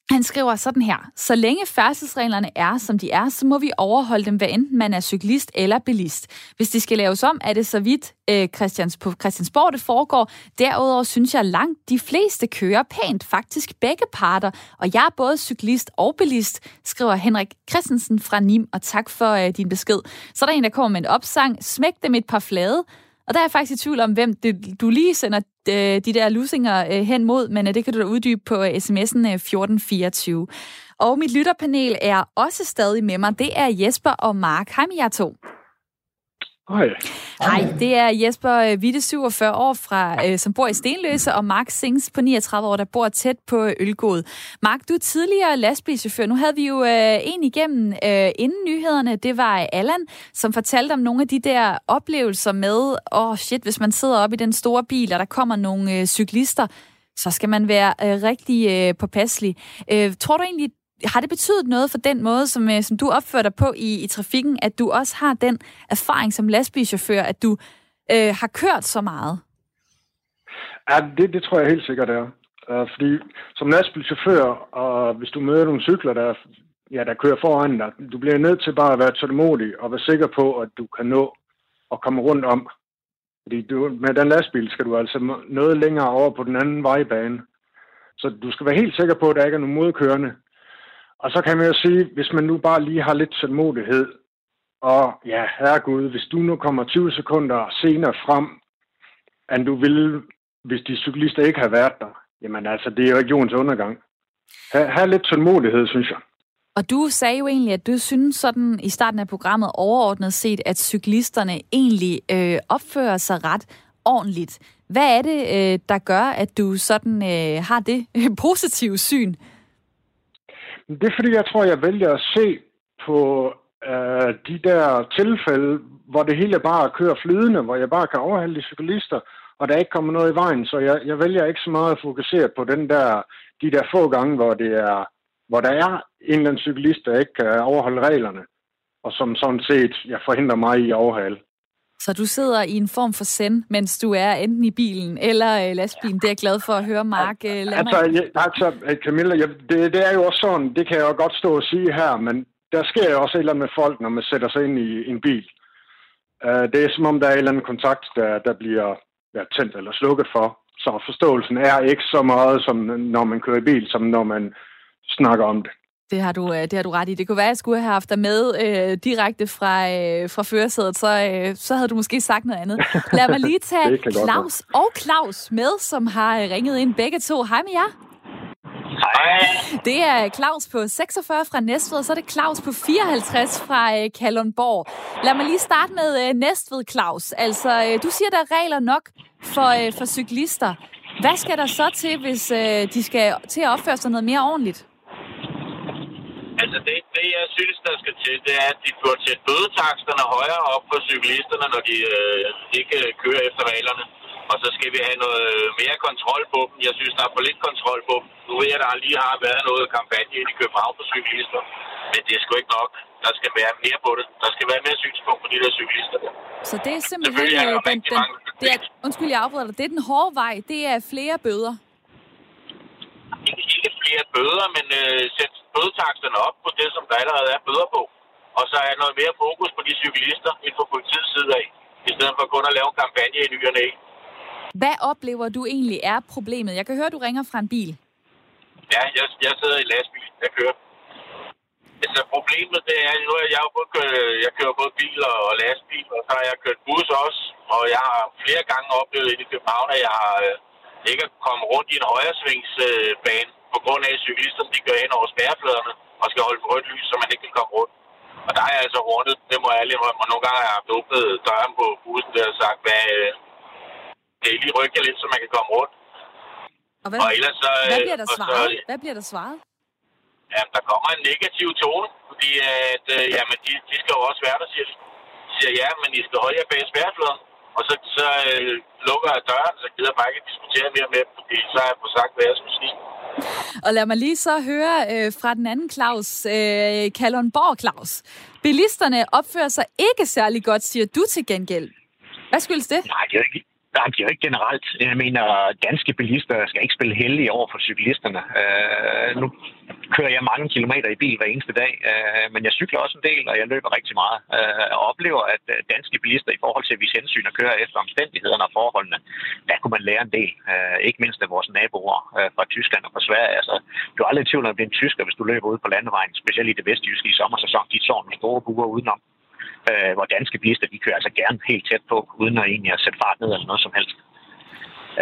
Han skriver sådan her. Så længe færdselsreglerne er, som de er, så må vi overholde dem, hvad enten man er cyklist eller bilist. Hvis de skal laves om, er det så vidt øh, Christians, på Christiansborg det foregår. Derudover synes jeg langt de fleste kører pænt, faktisk begge parter. Og jeg er både cyklist og bilist, skriver Henrik Christensen fra Nim, og tak for øh, din besked. Så er der en, der kommer med en opsang. Smæk dem et par flade. Og der er jeg faktisk i tvivl om, hvem det, du lige sender øh, de der lusinger øh, hen mod, men øh, det kan du da uddybe på øh, sms'en øh, 1424. Og mit lytterpanel er også stadig med mig. Det er Jesper og Mark. Hej med jer to. Hej. Hej, det er Jesper Witte, 47 år, fra, øh, som bor i Stenløse, og Mark Sings på 39 år, der bor tæt på Ølgod. Mark, du er tidligere lastbilchauffør. Nu havde vi jo øh, en igennem øh, inden nyhederne. Det var Allan, som fortalte om nogle af de der oplevelser med, åh oh shit, hvis man sidder op i den store bil, og der kommer nogle øh, cyklister, så skal man være øh, rigtig øh, påpasselig. Øh, tror du egentlig, har det betydet noget for den måde, som, øh, som du opfører dig på i, i trafikken, at du også har den erfaring som lastbilchauffør, at du øh, har kørt så meget? Ja, det, det tror jeg helt sikkert er. Uh, fordi som lastbilchauffør, og hvis du møder nogle cykler, der, ja, der kører foran dig, du bliver nødt til bare at være tålmodig og være sikker på, at du kan nå at komme rundt om. Fordi du, med den lastbil skal du altså noget længere over på den anden vejbane. Så du skal være helt sikker på, at der ikke er nogen modkørende. Og så kan man jo sige, hvis man nu bare lige har lidt tålmodighed, og ja, herregud, hvis du nu kommer 20 sekunder senere frem, end du ville, hvis de cyklister ikke har været der, jamen altså, det er jo ikke jordens undergang. Ha, ha lidt tålmodighed, synes jeg. Og du sagde jo egentlig, at du synes sådan i starten af programmet overordnet set, at cyklisterne egentlig øh, opfører sig ret ordentligt. Hvad er det, øh, der gør, at du sådan øh, har det øh, positive syn? Det er fordi, jeg tror, jeg vælger at se på øh, de der tilfælde, hvor det hele bare kører flydende, hvor jeg bare kan overhale de cyklister, og der ikke kommer noget i vejen. Så jeg, jeg vælger ikke så meget at fokusere på den der, de der få gange, hvor, det er, hvor der er en eller anden cyklist, der ikke kan overholde reglerne, og som sådan set jeg forhindrer mig i at overhale. Så du sidder i en form for send, mens du er enten i bilen eller øh, lastbilen. Det er jeg glad for at høre, Mark. Øh, altså, ja, altså, øh, Camilla, jeg, det, det er jo også sådan, det kan jeg jo godt stå og sige her, men der sker jo også et eller andet med folk, når man sætter sig ind i, en bil. Uh, det er som om, der er en eller andet kontakt, der, der bliver ja, tændt eller slukket for. Så forståelsen er ikke så meget, som når man kører i bil, som når man snakker om det. Det har, du, øh, det har du ret i. Det kunne være, at jeg skulle have haft dig med øh, direkte fra, øh, fra førersædet, så, øh, så havde du måske sagt noget andet. Lad mig lige tage Claus og Claus med, som har øh, ringet ind begge to. Hej med jer. Hej. Hej. Det er Claus på 46 fra Næstved, og så er det Claus på 54 fra øh, Kalundborg. Lad mig lige starte med øh, Næstved, Claus. Altså, øh, du siger, der er regler nok for, øh, for cyklister. Hvad skal der så til, hvis øh, de skal til at opføre sig noget mere ordentligt? Altså det, det, jeg synes, der skal til, det er, at de får til bødetaksterne højere op for cyklisterne, når de øh, ikke kører efter reglerne. Og så skal vi have noget mere kontrol på dem. Jeg synes, der er for lidt kontrol på dem. Nu ved jeg, der lige har været noget kampagne i København for cyklister. Men det er sgu ikke nok. Der skal være mere på det. Der skal være mere synspunkt på de der cyklister. Der. Så det er simpelthen... Er øh, den, den, mange. det er, undskyld, jeg afbryder dig. Det er den hårde vej. Det er flere bøder. Ikke, ikke flere bøder, men øh, sæt bødetaksterne op på det, som der allerede er bøder på. Og så er noget mere fokus på de cyklister inden for politiets side af. I stedet for kun at lave en kampagne i ny og næ. Hvad oplever du egentlig er problemet? Jeg kan høre, du ringer fra en bil. Ja, jeg, jeg sidder i lastbil. Jeg kører. Altså problemet det er, nu er jeg jo både kørt, jeg kører både bil og, og lastbil, og så har jeg kørt bus også. Og jeg har flere gange oplevet i København, at jeg har øh, ikke at komme rundt i en højresvingsbane, øh, på grund af, at cyklisterne de kører hen over spærrefladerne og skal holde for rødt lys, så man ikke kan komme rundt. Og der er jeg altså rundet, det må jeg ærligt indrømme. Og nogle gange har jeg haft åbnet døren på bussen der og sagt, hvad, øh, det er lige rykker lidt, så man kan komme rundt. Og hvad, Og ellers så, hvad øh, bliver der og så- svaret? Hvad bliver der svaret? Jamen, der kommer en negativ tone, fordi at, øh, jamen, de, de skal jo også være der, siger. De siger, ja, men I skal holde jer bag spærrefladen. Og så, så øh, lukker jeg døren, så gider jeg bare ikke diskutere mere med dem, fordi så har jeg fået sagt, hvad jeg skulle sige. Og lad mig lige så høre øh, fra den anden Claus, øh, Kalundborg Claus. Bilisterne opfører sig ikke særlig godt, siger du til gengæld. Hvad skyldes det? Nej, det er ikke, nej, det er jo ikke generelt. Jeg mener, danske bilister skal ikke spille heldige over for cyklisterne. Øh, nu kører jeg mange kilometer i bil hver eneste dag, øh, men jeg cykler også en del, og jeg løber rigtig meget. Øh, og oplever, at øh, danske bilister i forhold til at vise hensyn og køre efter omstændighederne og forholdene, der kunne man lære en del. Øh, ikke mindst af vores naboer øh, fra Tyskland og fra Sverige. Altså, du er aldrig i tvivl om, at det er en tysker, hvis du løber ude på landevejen, specielt i det vestjyske i sommersæson. De står nogle store buer udenom øh, hvor danske bilister, de kører altså gerne helt tæt på, uden at egentlig at sætte fart ned eller noget som helst.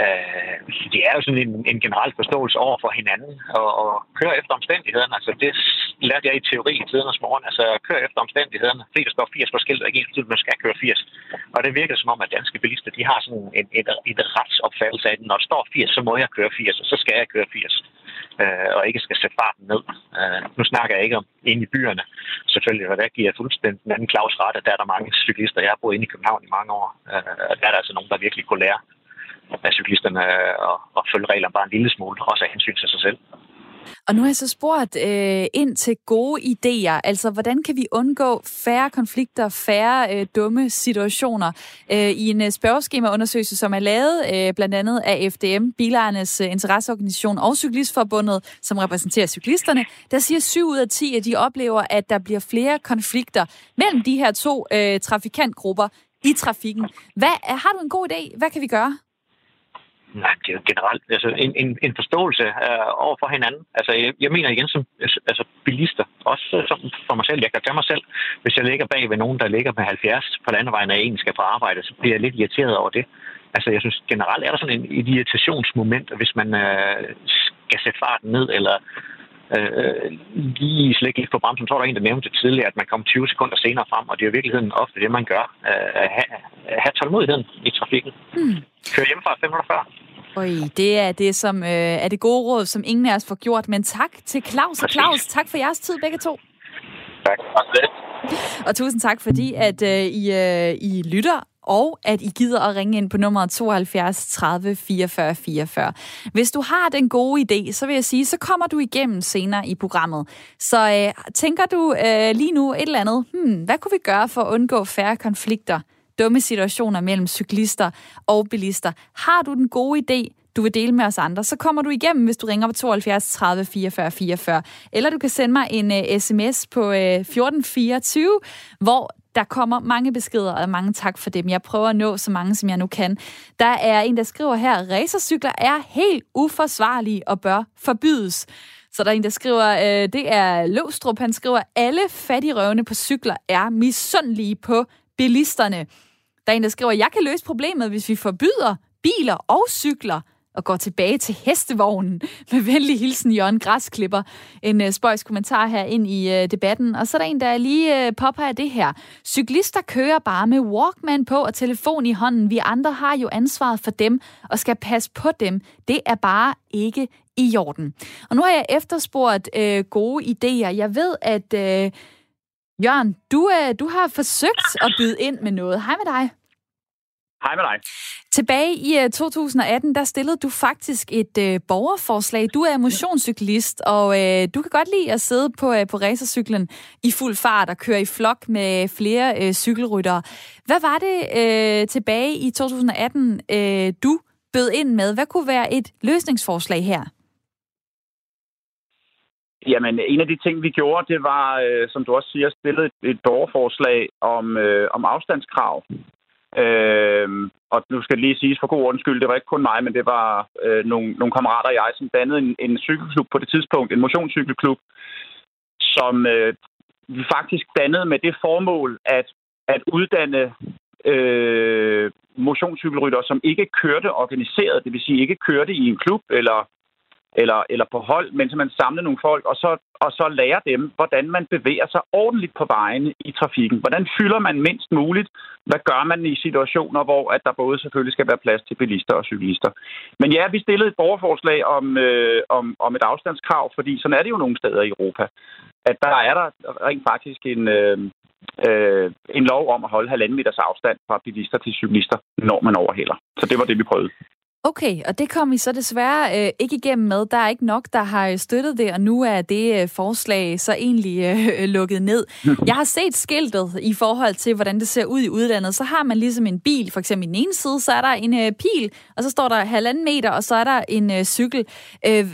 Øh, det er jo sådan en, en generel forståelse over for hinanden, og, og køre efter omstændighederne. Altså, det lærte jeg i teori i tidernes morgen. Altså, køre efter omstændighederne. Fordi der står 80 på skiltet, ikke ens man skal køre 80. Og det virker som om, at danske bilister, de har sådan en, et, et retsopfattelse af, at når der står 80, så må jeg køre 80, og så skal jeg køre 80 øh, og ikke skal sætte farten ned. Øh, nu snakker jeg ikke om inde i byerne, selvfølgelig, og der giver jeg fuldstændig en anden Claus ret, at der er der mange cyklister. Jeg har boet inde i København i mange år, øh, og der er der altså nogen, der virkelig kunne lære af cyklisterne og, og følge reglerne bare en lille smule, også af hensyn til sig selv. Og nu har jeg så spurgt øh, ind til gode idéer. Altså, hvordan kan vi undgå færre konflikter, færre øh, dumme situationer? Øh, I en øh, spørgeskemaundersøgelse, som er lavet øh, blandt andet af FDM, Bilejernes øh, Interesseorganisation og Cyklistforbundet, som repræsenterer cyklisterne, der siger 7 ud af 10, at de oplever, at der bliver flere konflikter mellem de her to øh, trafikantgrupper i trafikken. Hvad, har du en god idé? Hvad kan vi gøre? Nej, det er jo generelt altså en, en, en forståelse øh, uh, over for hinanden. Altså, jeg, jeg mener igen som altså, bilister, også som for mig selv, jeg kan tage mig selv, hvis jeg ligger bag ved nogen, der ligger med 70 på landevejen, og en skal på arbejde, så bliver jeg lidt irriteret over det. Altså, jeg synes generelt er der sådan en, et irritationsmoment, hvis man uh, skal sætte farten ned, eller øh, lige slække lidt på bremsen. Så var der en, der nævnte tidligere, at man kom 20 sekunder senere frem, og det er i virkeligheden ofte det, man gør. Øh, have, have tålmodigheden i trafikken. Hmm. Kør hjemmefra 5 minutter før. Oj, det er det, som øh, er det gode råd, som ingen af os får gjort. Men tak til Claus og Claus. Tak for jeres tid, begge to. Tak. Og tusind tak, fordi at øh, I, øh, I lytter og at I gider at ringe ind på nummeret 72 30 44 44. Hvis du har den gode idé, så vil jeg sige, så kommer du igennem senere i programmet. Så øh, tænker du øh, lige nu et eller andet, hmm, hvad kunne vi gøre for at undgå færre konflikter, dumme situationer mellem cyklister og bilister? Har du den gode idé, du vil dele med os andre, så kommer du igennem, hvis du ringer på 72 30 44 44. Eller du kan sende mig en øh, uh, sms på øh, uh, 1424, hvor der kommer mange beskeder, og mange tak for dem. Jeg prøver at nå så mange, som jeg nu kan. Der er en, der skriver her, racercykler er helt uforsvarlige og bør forbydes. Så der er en, der skriver, øh, det er Låstrup, han skriver, alle fattigrøvne på cykler er misundelige på bilisterne. Der er en, der skriver, jeg kan løse problemet, hvis vi forbyder biler og cykler og går tilbage til hestevognen. Med venlig hilsen, Jørgen Græsklipper. En uh, spøjs kommentar her ind i uh, debatten. Og så er der en, der lige øh, uh, påpeger det her. Cyklister kører bare med Walkman på og telefon i hånden. Vi andre har jo ansvaret for dem og skal passe på dem. Det er bare ikke i orden. Og nu har jeg efterspurgt uh, gode idéer. Jeg ved, at uh, Jørgen, du, uh, du har forsøgt at byde ind med noget. Hej med dig. Hej med dig. Tilbage i 2018, øh, der stillede du faktisk et øh, borgerforslag. Du er motionscyklist, og øh, du kan godt lide at sidde på, øh, på racercyklen i fuld fart og køre i flok med flere øh, cykelryttere. Hvad var det øh, tilbage i 2018, øh, du bød ind med? Hvad kunne være et løsningsforslag her? Jamen, en af de ting, vi gjorde, det var, øh, som du også siger, stillet et, et borgerforslag om, øh, om afstandskrav Øh, og nu skal det lige siges for god undskyld, det var ikke kun mig, men det var øh, nogle, nogle kammerater og jeg, som dannede en, en cykelklub på det tidspunkt, en motionscykelklub, som øh, vi faktisk dannede med det formål at, at uddanne øh, motionscykelrytter, som ikke kørte organiseret, det vil sige ikke kørte i en klub eller eller, eller på hold, men så man samler nogle folk, og så, og så lærer dem, hvordan man bevæger sig ordentligt på vejene i trafikken. Hvordan fylder man mindst muligt? Hvad gør man i situationer, hvor at der både selvfølgelig skal være plads til bilister og cyklister? Men ja, vi stillede et borgerforslag om, øh, om, om et afstandskrav, fordi sådan er det jo nogle steder i Europa, at der er der rent faktisk en, øh, øh, en lov om at holde halvanden meters afstand fra bilister til cyklister, når man overhælder. Så det var det, vi prøvede. Okay, og det kom I så desværre øh, ikke igennem med. Der er ikke nok, der har støttet det, og nu er det øh, forslag så egentlig øh, lukket ned. Jeg har set skiltet i forhold til, hvordan det ser ud i udlandet. Så har man ligesom en bil, for eksempel i den ene side, så er der en øh, pil, og så står der halvanden meter, og så er der en øh, cykel. Øh,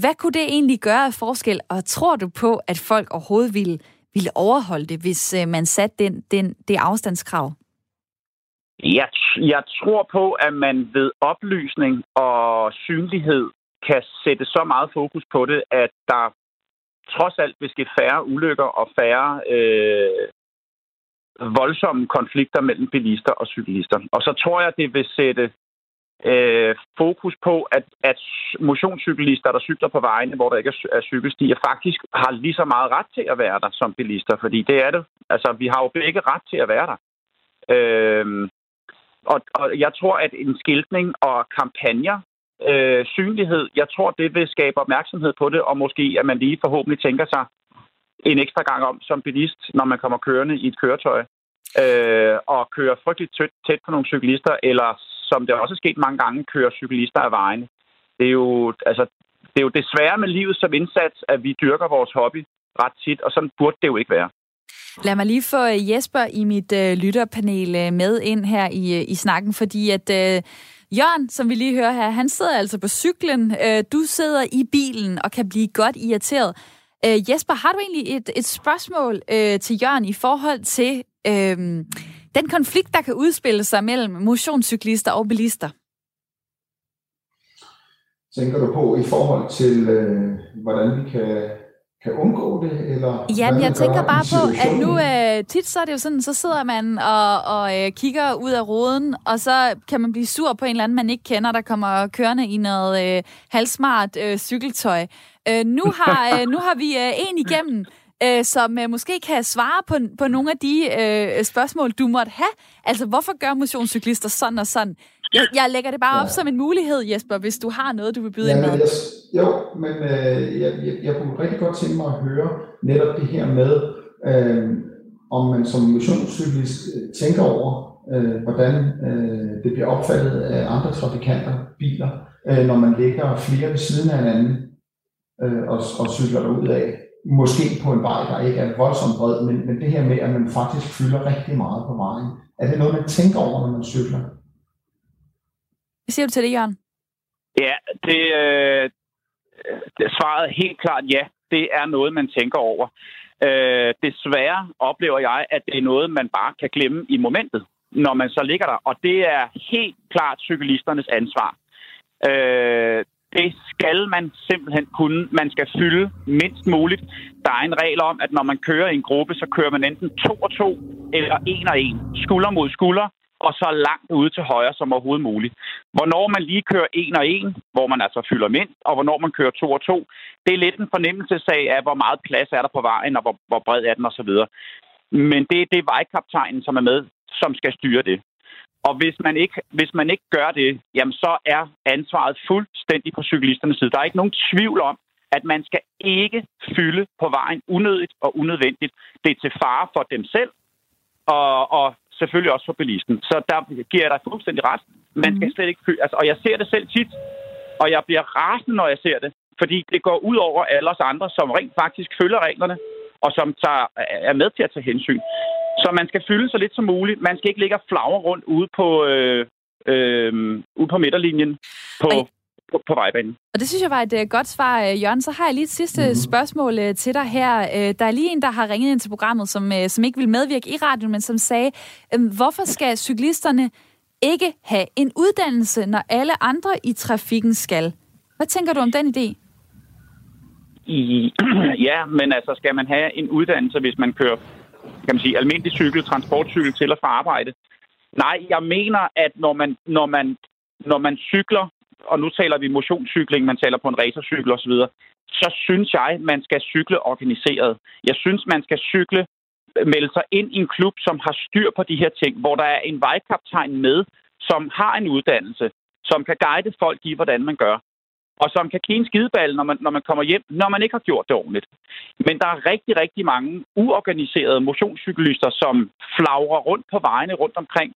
hvad kunne det egentlig gøre af forskel, og tror du på, at folk overhovedet ville, ville overholde det, hvis øh, man satte den, den, det afstandskrav? Jeg, jeg tror på, at man ved oplysning og synlighed kan sætte så meget fokus på det, at der trods alt vil ske færre ulykker og færre øh, voldsomme konflikter mellem bilister og cyklister. Og så tror jeg, det vil sætte øh, fokus på, at, at motionscyklister, der cykler på vejene, hvor der ikke er cykelstier, faktisk har lige så meget ret til at være der som bilister, fordi det er det. Altså, vi har jo begge ret til at være der. Øh, og, og jeg tror, at en skiltning og kampagner, øh, synlighed, jeg tror, det vil skabe opmærksomhed på det, og måske, at man lige forhåbentlig tænker sig en ekstra gang om som bilist, når man kommer kørende i et køretøj, øh, og kører frygteligt tæt, tæt på nogle cyklister, eller som det også er sket mange gange, kører cyklister af vejen. Det er jo, altså, det er jo desværre med livet som indsats, at vi dyrker vores hobby ret tit, og sådan burde det jo ikke være. Lad mig lige få øh, Jesper i mit øh, lytterpanel øh, med ind her i, øh, i snakken, fordi at øh, Jørgen, som vi lige hører her, han sidder altså på cyklen. Øh, du sidder i bilen og kan blive godt irriteret. Øh, Jesper, har du egentlig et, et spørgsmål øh, til Jørgen i forhold til øh, den konflikt, der kan udspille sig mellem motionscyklister og bilister? Tænker du på i forhold til, øh, hvordan vi kan kan undgå det? Eller ja, jeg tænker bare på, at nu øh, tit så er det jo sådan, så sidder man og, og øh, kigger ud af roden, og så kan man blive sur på en eller anden, man ikke kender, der kommer kørende i noget øh, halvsmart øh, cykeltøj. Øh, nu, har, øh, nu har vi øh, en igennem, øh, som øh, måske kan svare på, på nogle af de øh, spørgsmål, du måtte have. Altså, hvorfor gør motionscyklister sådan og sådan? Jeg, jeg lægger det bare ja. op som en mulighed, Jesper, hvis du har noget, du vil byde ja, ind med. Jeg, jo, men øh, jeg, jeg, jeg kunne rigtig godt tænke mig at høre netop det her med, øh, om man som motionscyklist øh, tænker over, øh, hvordan øh, det bliver opfattet af andre trafikanter, biler, øh, når man ligger flere ved siden af hinanden øh, og, og cykler derud af. Måske på en vej, der ikke er voldsomt bred, men, men det her med, at man faktisk fylder rigtig meget på vejen. Er det noget, man tænker over, når man cykler? Hvad siger du til det, Jørgen? Ja, det, øh, det svaret er helt klart ja. Det er noget, man tænker over. Øh, desværre oplever jeg, at det er noget, man bare kan glemme i momentet, når man så ligger der. Og det er helt klart cyklisternes ansvar. Øh, det skal man simpelthen kunne. Man skal fylde mindst muligt. Der er en regel om, at når man kører i en gruppe, så kører man enten to og to eller en og en. Skulder mod skulder og så langt ude til højre som overhovedet muligt. Hvornår man lige kører en og en, hvor man altså fylder mindst, og hvornår man kører to og to, det er lidt en fornemmelsesag af, hvor meget plads er der på vejen, og hvor, hvor bred er den osv. Men det det er vejkaptajnen, som er med, som skal styre det. Og hvis man ikke, hvis man ikke gør det, jamen så er ansvaret fuldstændig på cyklisternes side. Der er ikke nogen tvivl om, at man skal ikke fylde på vejen unødigt og unødvendigt. Det er til fare for dem selv, og, og selvfølgelig også for bilisten. Så der giver jeg dig fuldstændig ret. Man skal slet ikke fylde. Altså, og jeg ser det selv tit, og jeg bliver rasende, når jeg ser det. Fordi det går ud over alle os andre, som rent faktisk følger reglerne, og som tager, er med til at tage hensyn. Så man skal fylde så lidt som muligt. Man skal ikke ligge og flagre rundt ude på, øh, øh, ude på midterlinjen på, på, på vejbanen. Og det synes jeg var et uh, godt svar, uh, Jørgen. Så har jeg lige et sidste mm-hmm. spørgsmål uh, til dig her. Uh, der er lige en, der har ringet ind til programmet, som, uh, som ikke vil medvirke i radioen, men som sagde, uh, hvorfor skal cyklisterne ikke have en uddannelse, når alle andre i trafikken skal? Hvad tænker du om den idé? I, ja, men altså skal man have en uddannelse, hvis man kører kan man sige, almindelig cykel, transportcykel til og fra arbejde? Nej, jeg mener, at når man, når man, når man cykler, og nu taler vi motionscykling, man taler på en racercykel osv., så synes jeg, man skal cykle organiseret. Jeg synes, man skal cykle, øh, melde sig ind i en klub, som har styr på de her ting, hvor der er en vejkaptajn med, som har en uddannelse, som kan guide folk i, hvordan man gør og som kan give en skideball, når man, når man kommer hjem, når man ikke har gjort det ordentligt. Men der er rigtig, rigtig mange uorganiserede motionscyklister, som flagrer rundt på vejene rundt omkring,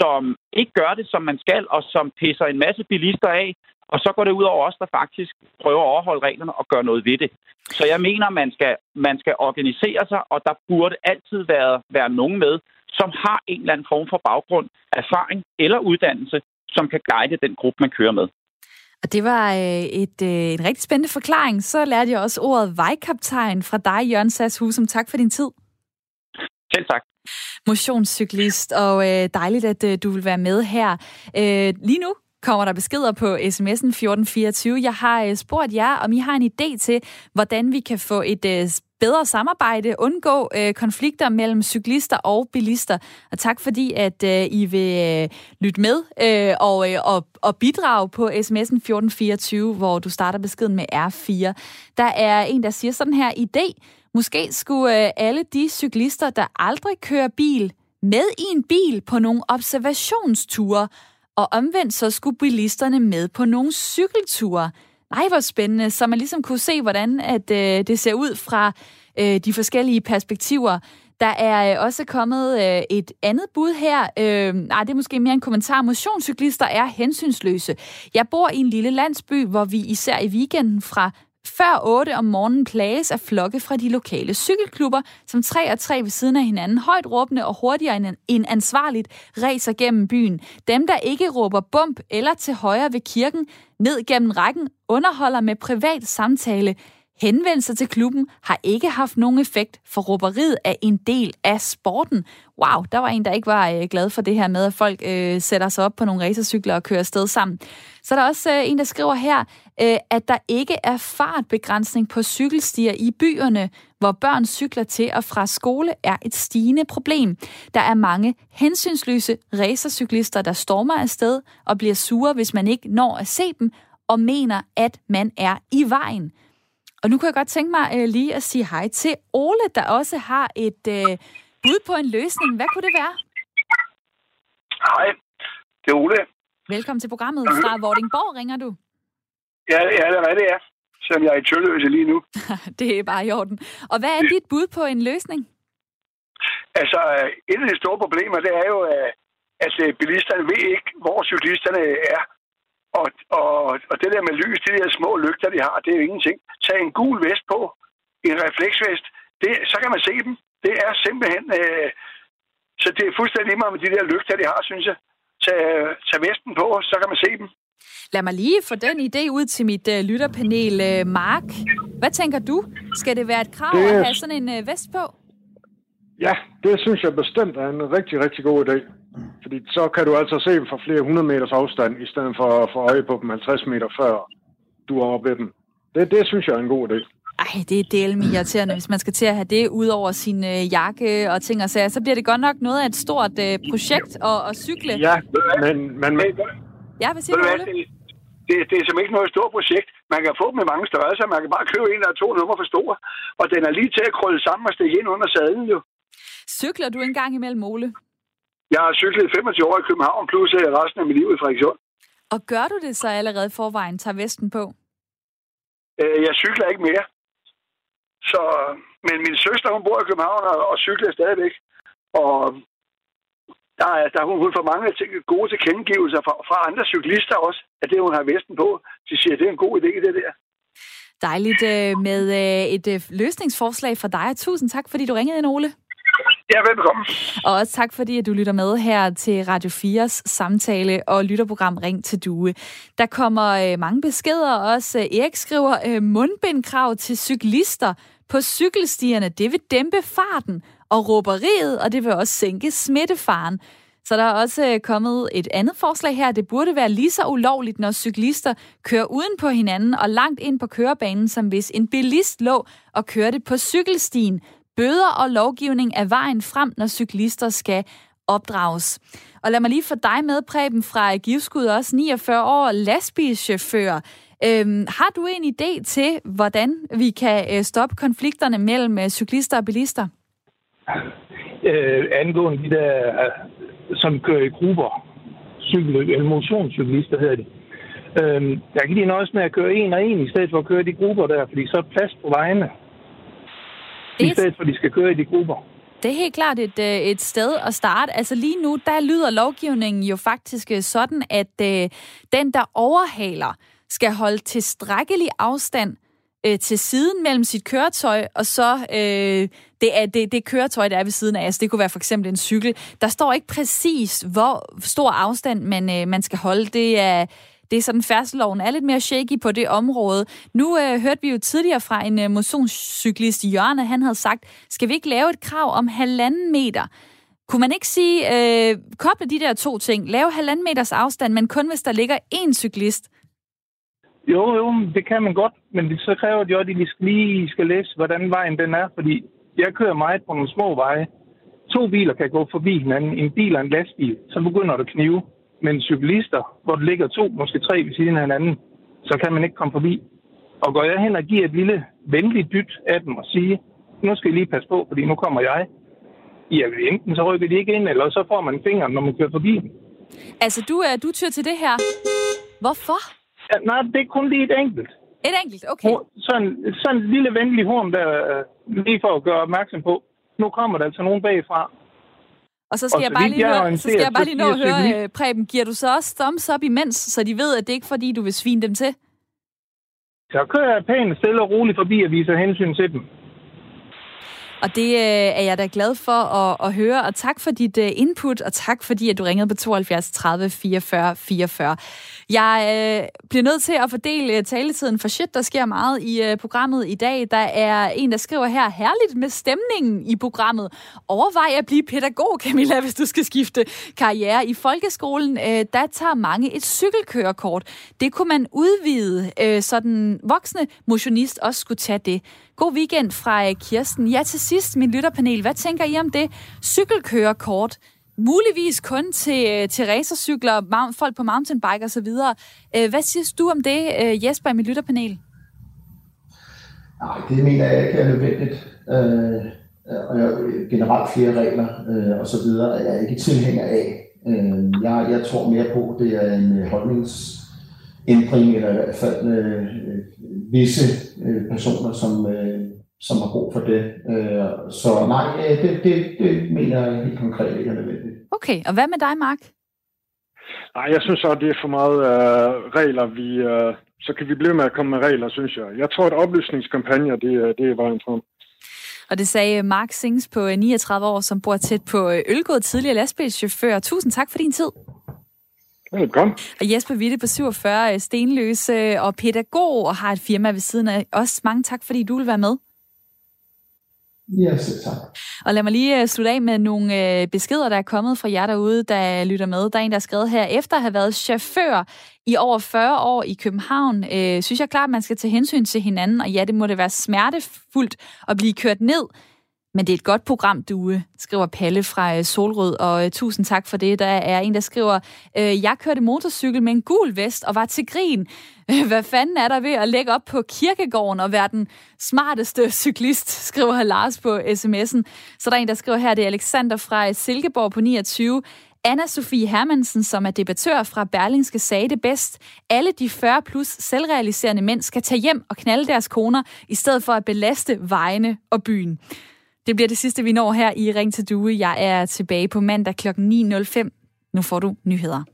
som ikke gør det, som man skal, og som pisser en masse bilister af, og så går det ud over os, der faktisk prøver at overholde reglerne og gøre noget ved det. Så jeg mener, man skal, man skal organisere sig, og der burde altid være, være nogen med, som har en eller anden form for baggrund, erfaring eller uddannelse, som kan guide den gruppe, man kører med. Og det var øh, et, øh, en rigtig spændende forklaring. Så lærte jeg også ordet vejkaptajn fra dig, Jørgen Sass Husum. Tak for din tid. Selv tak. Motionscyklist, og øh, dejligt, at øh, du vil være med her. Øh, lige nu kommer der beskeder på sms'en 1424. Jeg har øh, spurgt jer, om I har en idé til, hvordan vi kan få et øh, bedre samarbejde, undgå øh, konflikter mellem cyklister og bilister. Og tak fordi, at øh, I vil øh, lytte med øh, og, øh, og, og bidrage på sms'en 1424, hvor du starter beskeden med R4. Der er en, der siger sådan her idé. Måske skulle øh, alle de cyklister, der aldrig kører bil, med i en bil på nogle observationsture, og omvendt så skulle bilisterne med på nogle cykelture. Nej, hvor spændende, så man ligesom kunne se, hvordan at, øh, det ser ud fra øh, de forskellige perspektiver. Der er øh, også kommet øh, et andet bud her. Øh, nej, det er måske mere en kommentar. Motionscyklister er hensynsløse. Jeg bor i en lille landsby, hvor vi især i weekenden fra før 8 om morgenen plages af flokke fra de lokale cykelklubber, som tre og tre ved siden af hinanden, højt råbende og hurtigere end ansvarligt, racer gennem byen. Dem, der ikke råber bump eller til højre ved kirken, ned gennem rækken, underholder med privat samtale. Henvendelser til klubben har ikke haft nogen effekt, for råberiet er en del af sporten. Wow, der var en, der ikke var øh, glad for det her med, at folk øh, sætter sig op på nogle racercykler og kører afsted sammen. Så er der også øh, en, der skriver her, øh, at der ikke er fartbegrænsning på cykelstier i byerne, hvor børn cykler til og fra skole, er et stigende problem. Der er mange hensynsløse racercyklister, der stormer afsted og bliver sure, hvis man ikke når at se dem, og mener, at man er i vejen. Og nu kunne jeg godt tænke mig øh, lige at sige hej til Ole, der også har et øh, bud på en løsning. Hvad kunne det være? Hej, det er Ole. Velkommen til programmet. Fra Vordingborg ringer du. Ja, ja det er rigtigt, ja. Selvom jeg er i Tølløse lige nu. det er bare i orden. Og hvad er dit bud på en løsning? Altså, et af de store problemer, det er jo, at bilisterne ved ikke, hvor cyklisterne er. Og, og, og det der med lys, de der små lygter, de har, det er jo ingenting. Tag en gul vest på, en refleksvest, det, så kan man se dem. Det er simpelthen... Øh, så det er fuldstændig meget med de der lygter, de har, synes jeg. Tag, tag vesten på, så kan man se dem. Lad mig lige få den idé ud til mit øh, lytterpanel. Øh, Mark, hvad tænker du? Skal det være et krav det... at have sådan en øh, vest på? Ja, det synes jeg bestemt er en rigtig, rigtig god idé. Fordi så kan du altså se dem fra flere hundrede meters afstand, i stedet for at få øje på dem 50 meter før du er oppe ved dem. Det, det synes jeg er en god idé. Ej, det er delme irriterende, hvis man skal til at have det ud over sin øh, jakke og ting og sager. Så bliver det godt nok noget af et stort øh, projekt at, at cykle. Ja, men... men, men Ja, hvad siger du, Ole? Det, det, det er som ikke noget stort projekt. Man kan få dem i mange størrelser. Man kan bare købe en eller to nummer for store. Og den er lige til at krølle sammen og stikke ind under sadlen jo. Cykler du en gang imellem, Ole? Jeg har cyklet i 25 år i København, plus resten af mit liv i Frederikshund. Og gør du det så allerede forvejen? Tager vesten på? Øh, Jeg cykler ikke mere. Så, men min søster, hun bor i København og, og cykler stadigvæk. Og der er, der er hun, hun får mange gode tilkendegivelser fra, fra andre cyklister også, at det, hun har vesten på. De siger, at det er en god idé, det der. Dejligt øh, med øh, et øh, løsningsforslag fra dig. Tusind tak, fordi du ringede ind, Ole. Ja, velkommen. Og også tak, fordi at du lytter med her til Radio 4's samtale og lytterprogram Ring til Due. Der kommer øh, mange beskeder også. Øh, Erik skriver, øh, mundbindkrav til cyklister på cykelstierne, det vil dæmpe farten og råberiet, og det vil også sænke smittefaren. Så der er også øh, kommet et andet forslag her. Det burde være lige så ulovligt, når cyklister kører uden på hinanden og langt ind på kørebanen, som hvis en bilist lå og kørte på cykelstien. Bøder og lovgivning er vejen frem, når cyklister skal opdrages. Og lad mig lige få dig med, Preben fra Givskud, også 49 år, lastbilschauffør. Øhm, har du en idé til, hvordan vi kan øh, stoppe konflikterne mellem øh, cyklister og bilister? øh, angående de der, øh, som kører i grupper, cykel, eller motionscyklister hedder det. Øh, jeg kan lige nøjes med at køre en og en, i stedet for at køre de grupper der, fordi så er plads på vejene. I stedet for, at de skal køre i de grupper. Det er helt klart et, øh, et sted at starte. Altså lige nu, der lyder lovgivningen jo faktisk øh, sådan, at øh, den, der overhaler, skal holde tilstrækkelig afstand øh, til siden mellem sit køretøj, og så øh, det, er, det, det køretøj, der er ved siden af. Altså, det kunne være for eksempel en cykel. Der står ikke præcis, hvor stor afstand man, øh, man skal holde. Det er, det er sådan, færdselsloven er lidt mere shaky på det område. Nu øh, hørte vi jo tidligere fra en øh, motionscyklist, Jørgen, at han havde sagt, skal vi ikke lave et krav om halvanden meter? Kunne man ikke sige, øh, koble de der to ting, lave halvanden meters afstand, men kun hvis der ligger én cyklist? Jo, jo, det kan man godt, men det, så kræver det jo, at de lige skal læse, hvordan vejen den er, fordi jeg kører meget på nogle små veje. To biler kan gå forbi hinanden, en bil og en lastbil, så begynder det at knive. Men cyklister, hvor der ligger to, måske tre ved siden af hinanden, så kan man ikke komme forbi. Og går jeg hen og giver et lille venligt dyt af dem og sige, nu skal I lige passe på, fordi nu kommer jeg. Ja, enten så rykker de ikke ind, eller så får man fingeren, når man kører forbi dem. Altså, du, er, du tyr til det her. Hvorfor? Ja, nej, det er kun lige et enkelt. Et enkelt, okay. Sådan, sådan en lille venlig horn, der øh, lige for at gøre opmærksom på. Nu kommer der altså nogen bagfra. Og så skal, Og jeg bare lige høre, så skal jeg bare lige nå at høre, øh, Preben, giver du så også thumbs up imens, så de ved, at det ikke er fordi, du vil svine dem til? Så kører jeg pænt stille og roligt forbi og viser hensyn til dem. Og det øh, er jeg da glad for at, at høre, og tak for dit øh, input, og tak fordi, at du ringede på 72 30 44 44. Jeg øh, bliver nødt til at fordele øh, taletiden for shit, der sker meget i øh, programmet i dag. Der er en, der skriver her, herligt med stemningen i programmet. Overvej at blive pædagog, Camilla, hvis du skal skifte karriere. I folkeskolen, øh, der tager mange et cykelkørekort. Det kunne man udvide, øh, så den voksne motionist også skulle tage det. God weekend fra øh, Kirsten. Ja, til sidst, min lytterpanel. Hvad tænker I om det? Cykelkørekort. Muligvis kun til, øh, til racercykler, folk på mountainbike osv. Øh, hvad siger du om det, øh, Jesper, i mit lytterpanel? Nej, det mener jeg ikke er nødvendigt. Øh, og jeg, generelt flere regler øh, og så videre er jeg ikke tilhænger af. Øh, jeg, jeg tror mere på, at det er en holdningsændring, eller i hvert fald øh, visse øh, personer, som, øh, som har brug for det. Øh, så nej, det, det, det mener jeg helt konkret ikke er nødvendigt. Okay, og hvad med dig, Mark? Nej, jeg synes også, det er for meget øh, regler. Vi, øh, så kan vi blive med at komme med regler, synes jeg. Jeg tror, at oplysningskampagner, det, er- det er vejen frem. Og det sagde Mark Sings på øh, 39 år, som bor tæt på øh, Ølgod, tidligere lastbilschauffør. Tusind tak for din tid. Velkommen. Og Jesper Witte på 47, øh, stenløs øh, og pædagog og har et firma ved siden af os. Mange tak, fordi du vil være med. Ja, selv tak. Og lad mig lige øh, slutte af med nogle øh, beskeder, der er kommet fra jer derude, der lytter med. Der er en, der har skrevet her, efter at have været chauffør i over 40 år i København, øh, synes jeg klart, at man skal tage hensyn til hinanden, og ja, det må det være smertefuldt at blive kørt ned men det er et godt program, du øh, skriver Palle fra øh, Solrød, og øh, tusind tak for det. Der er en, der skriver, jeg kørte motorcykel med en gul vest og var til grin. Hvad fanden er der ved at lægge op på kirkegården og være den smarteste cyklist, skriver Lars på sms'en. Så der er en, der skriver her, det er Alexander fra Silkeborg på 29. anna Sofie Hermansen, som er debattør fra Berlingske, sagde det bedst. Alle de 40 plus selvrealiserende mænd skal tage hjem og knalde deres koner, i stedet for at belaste vejene og byen. Det bliver det sidste, vi når her i Ring til Due. Jeg er tilbage på mandag kl. 9.05. Nu får du nyheder.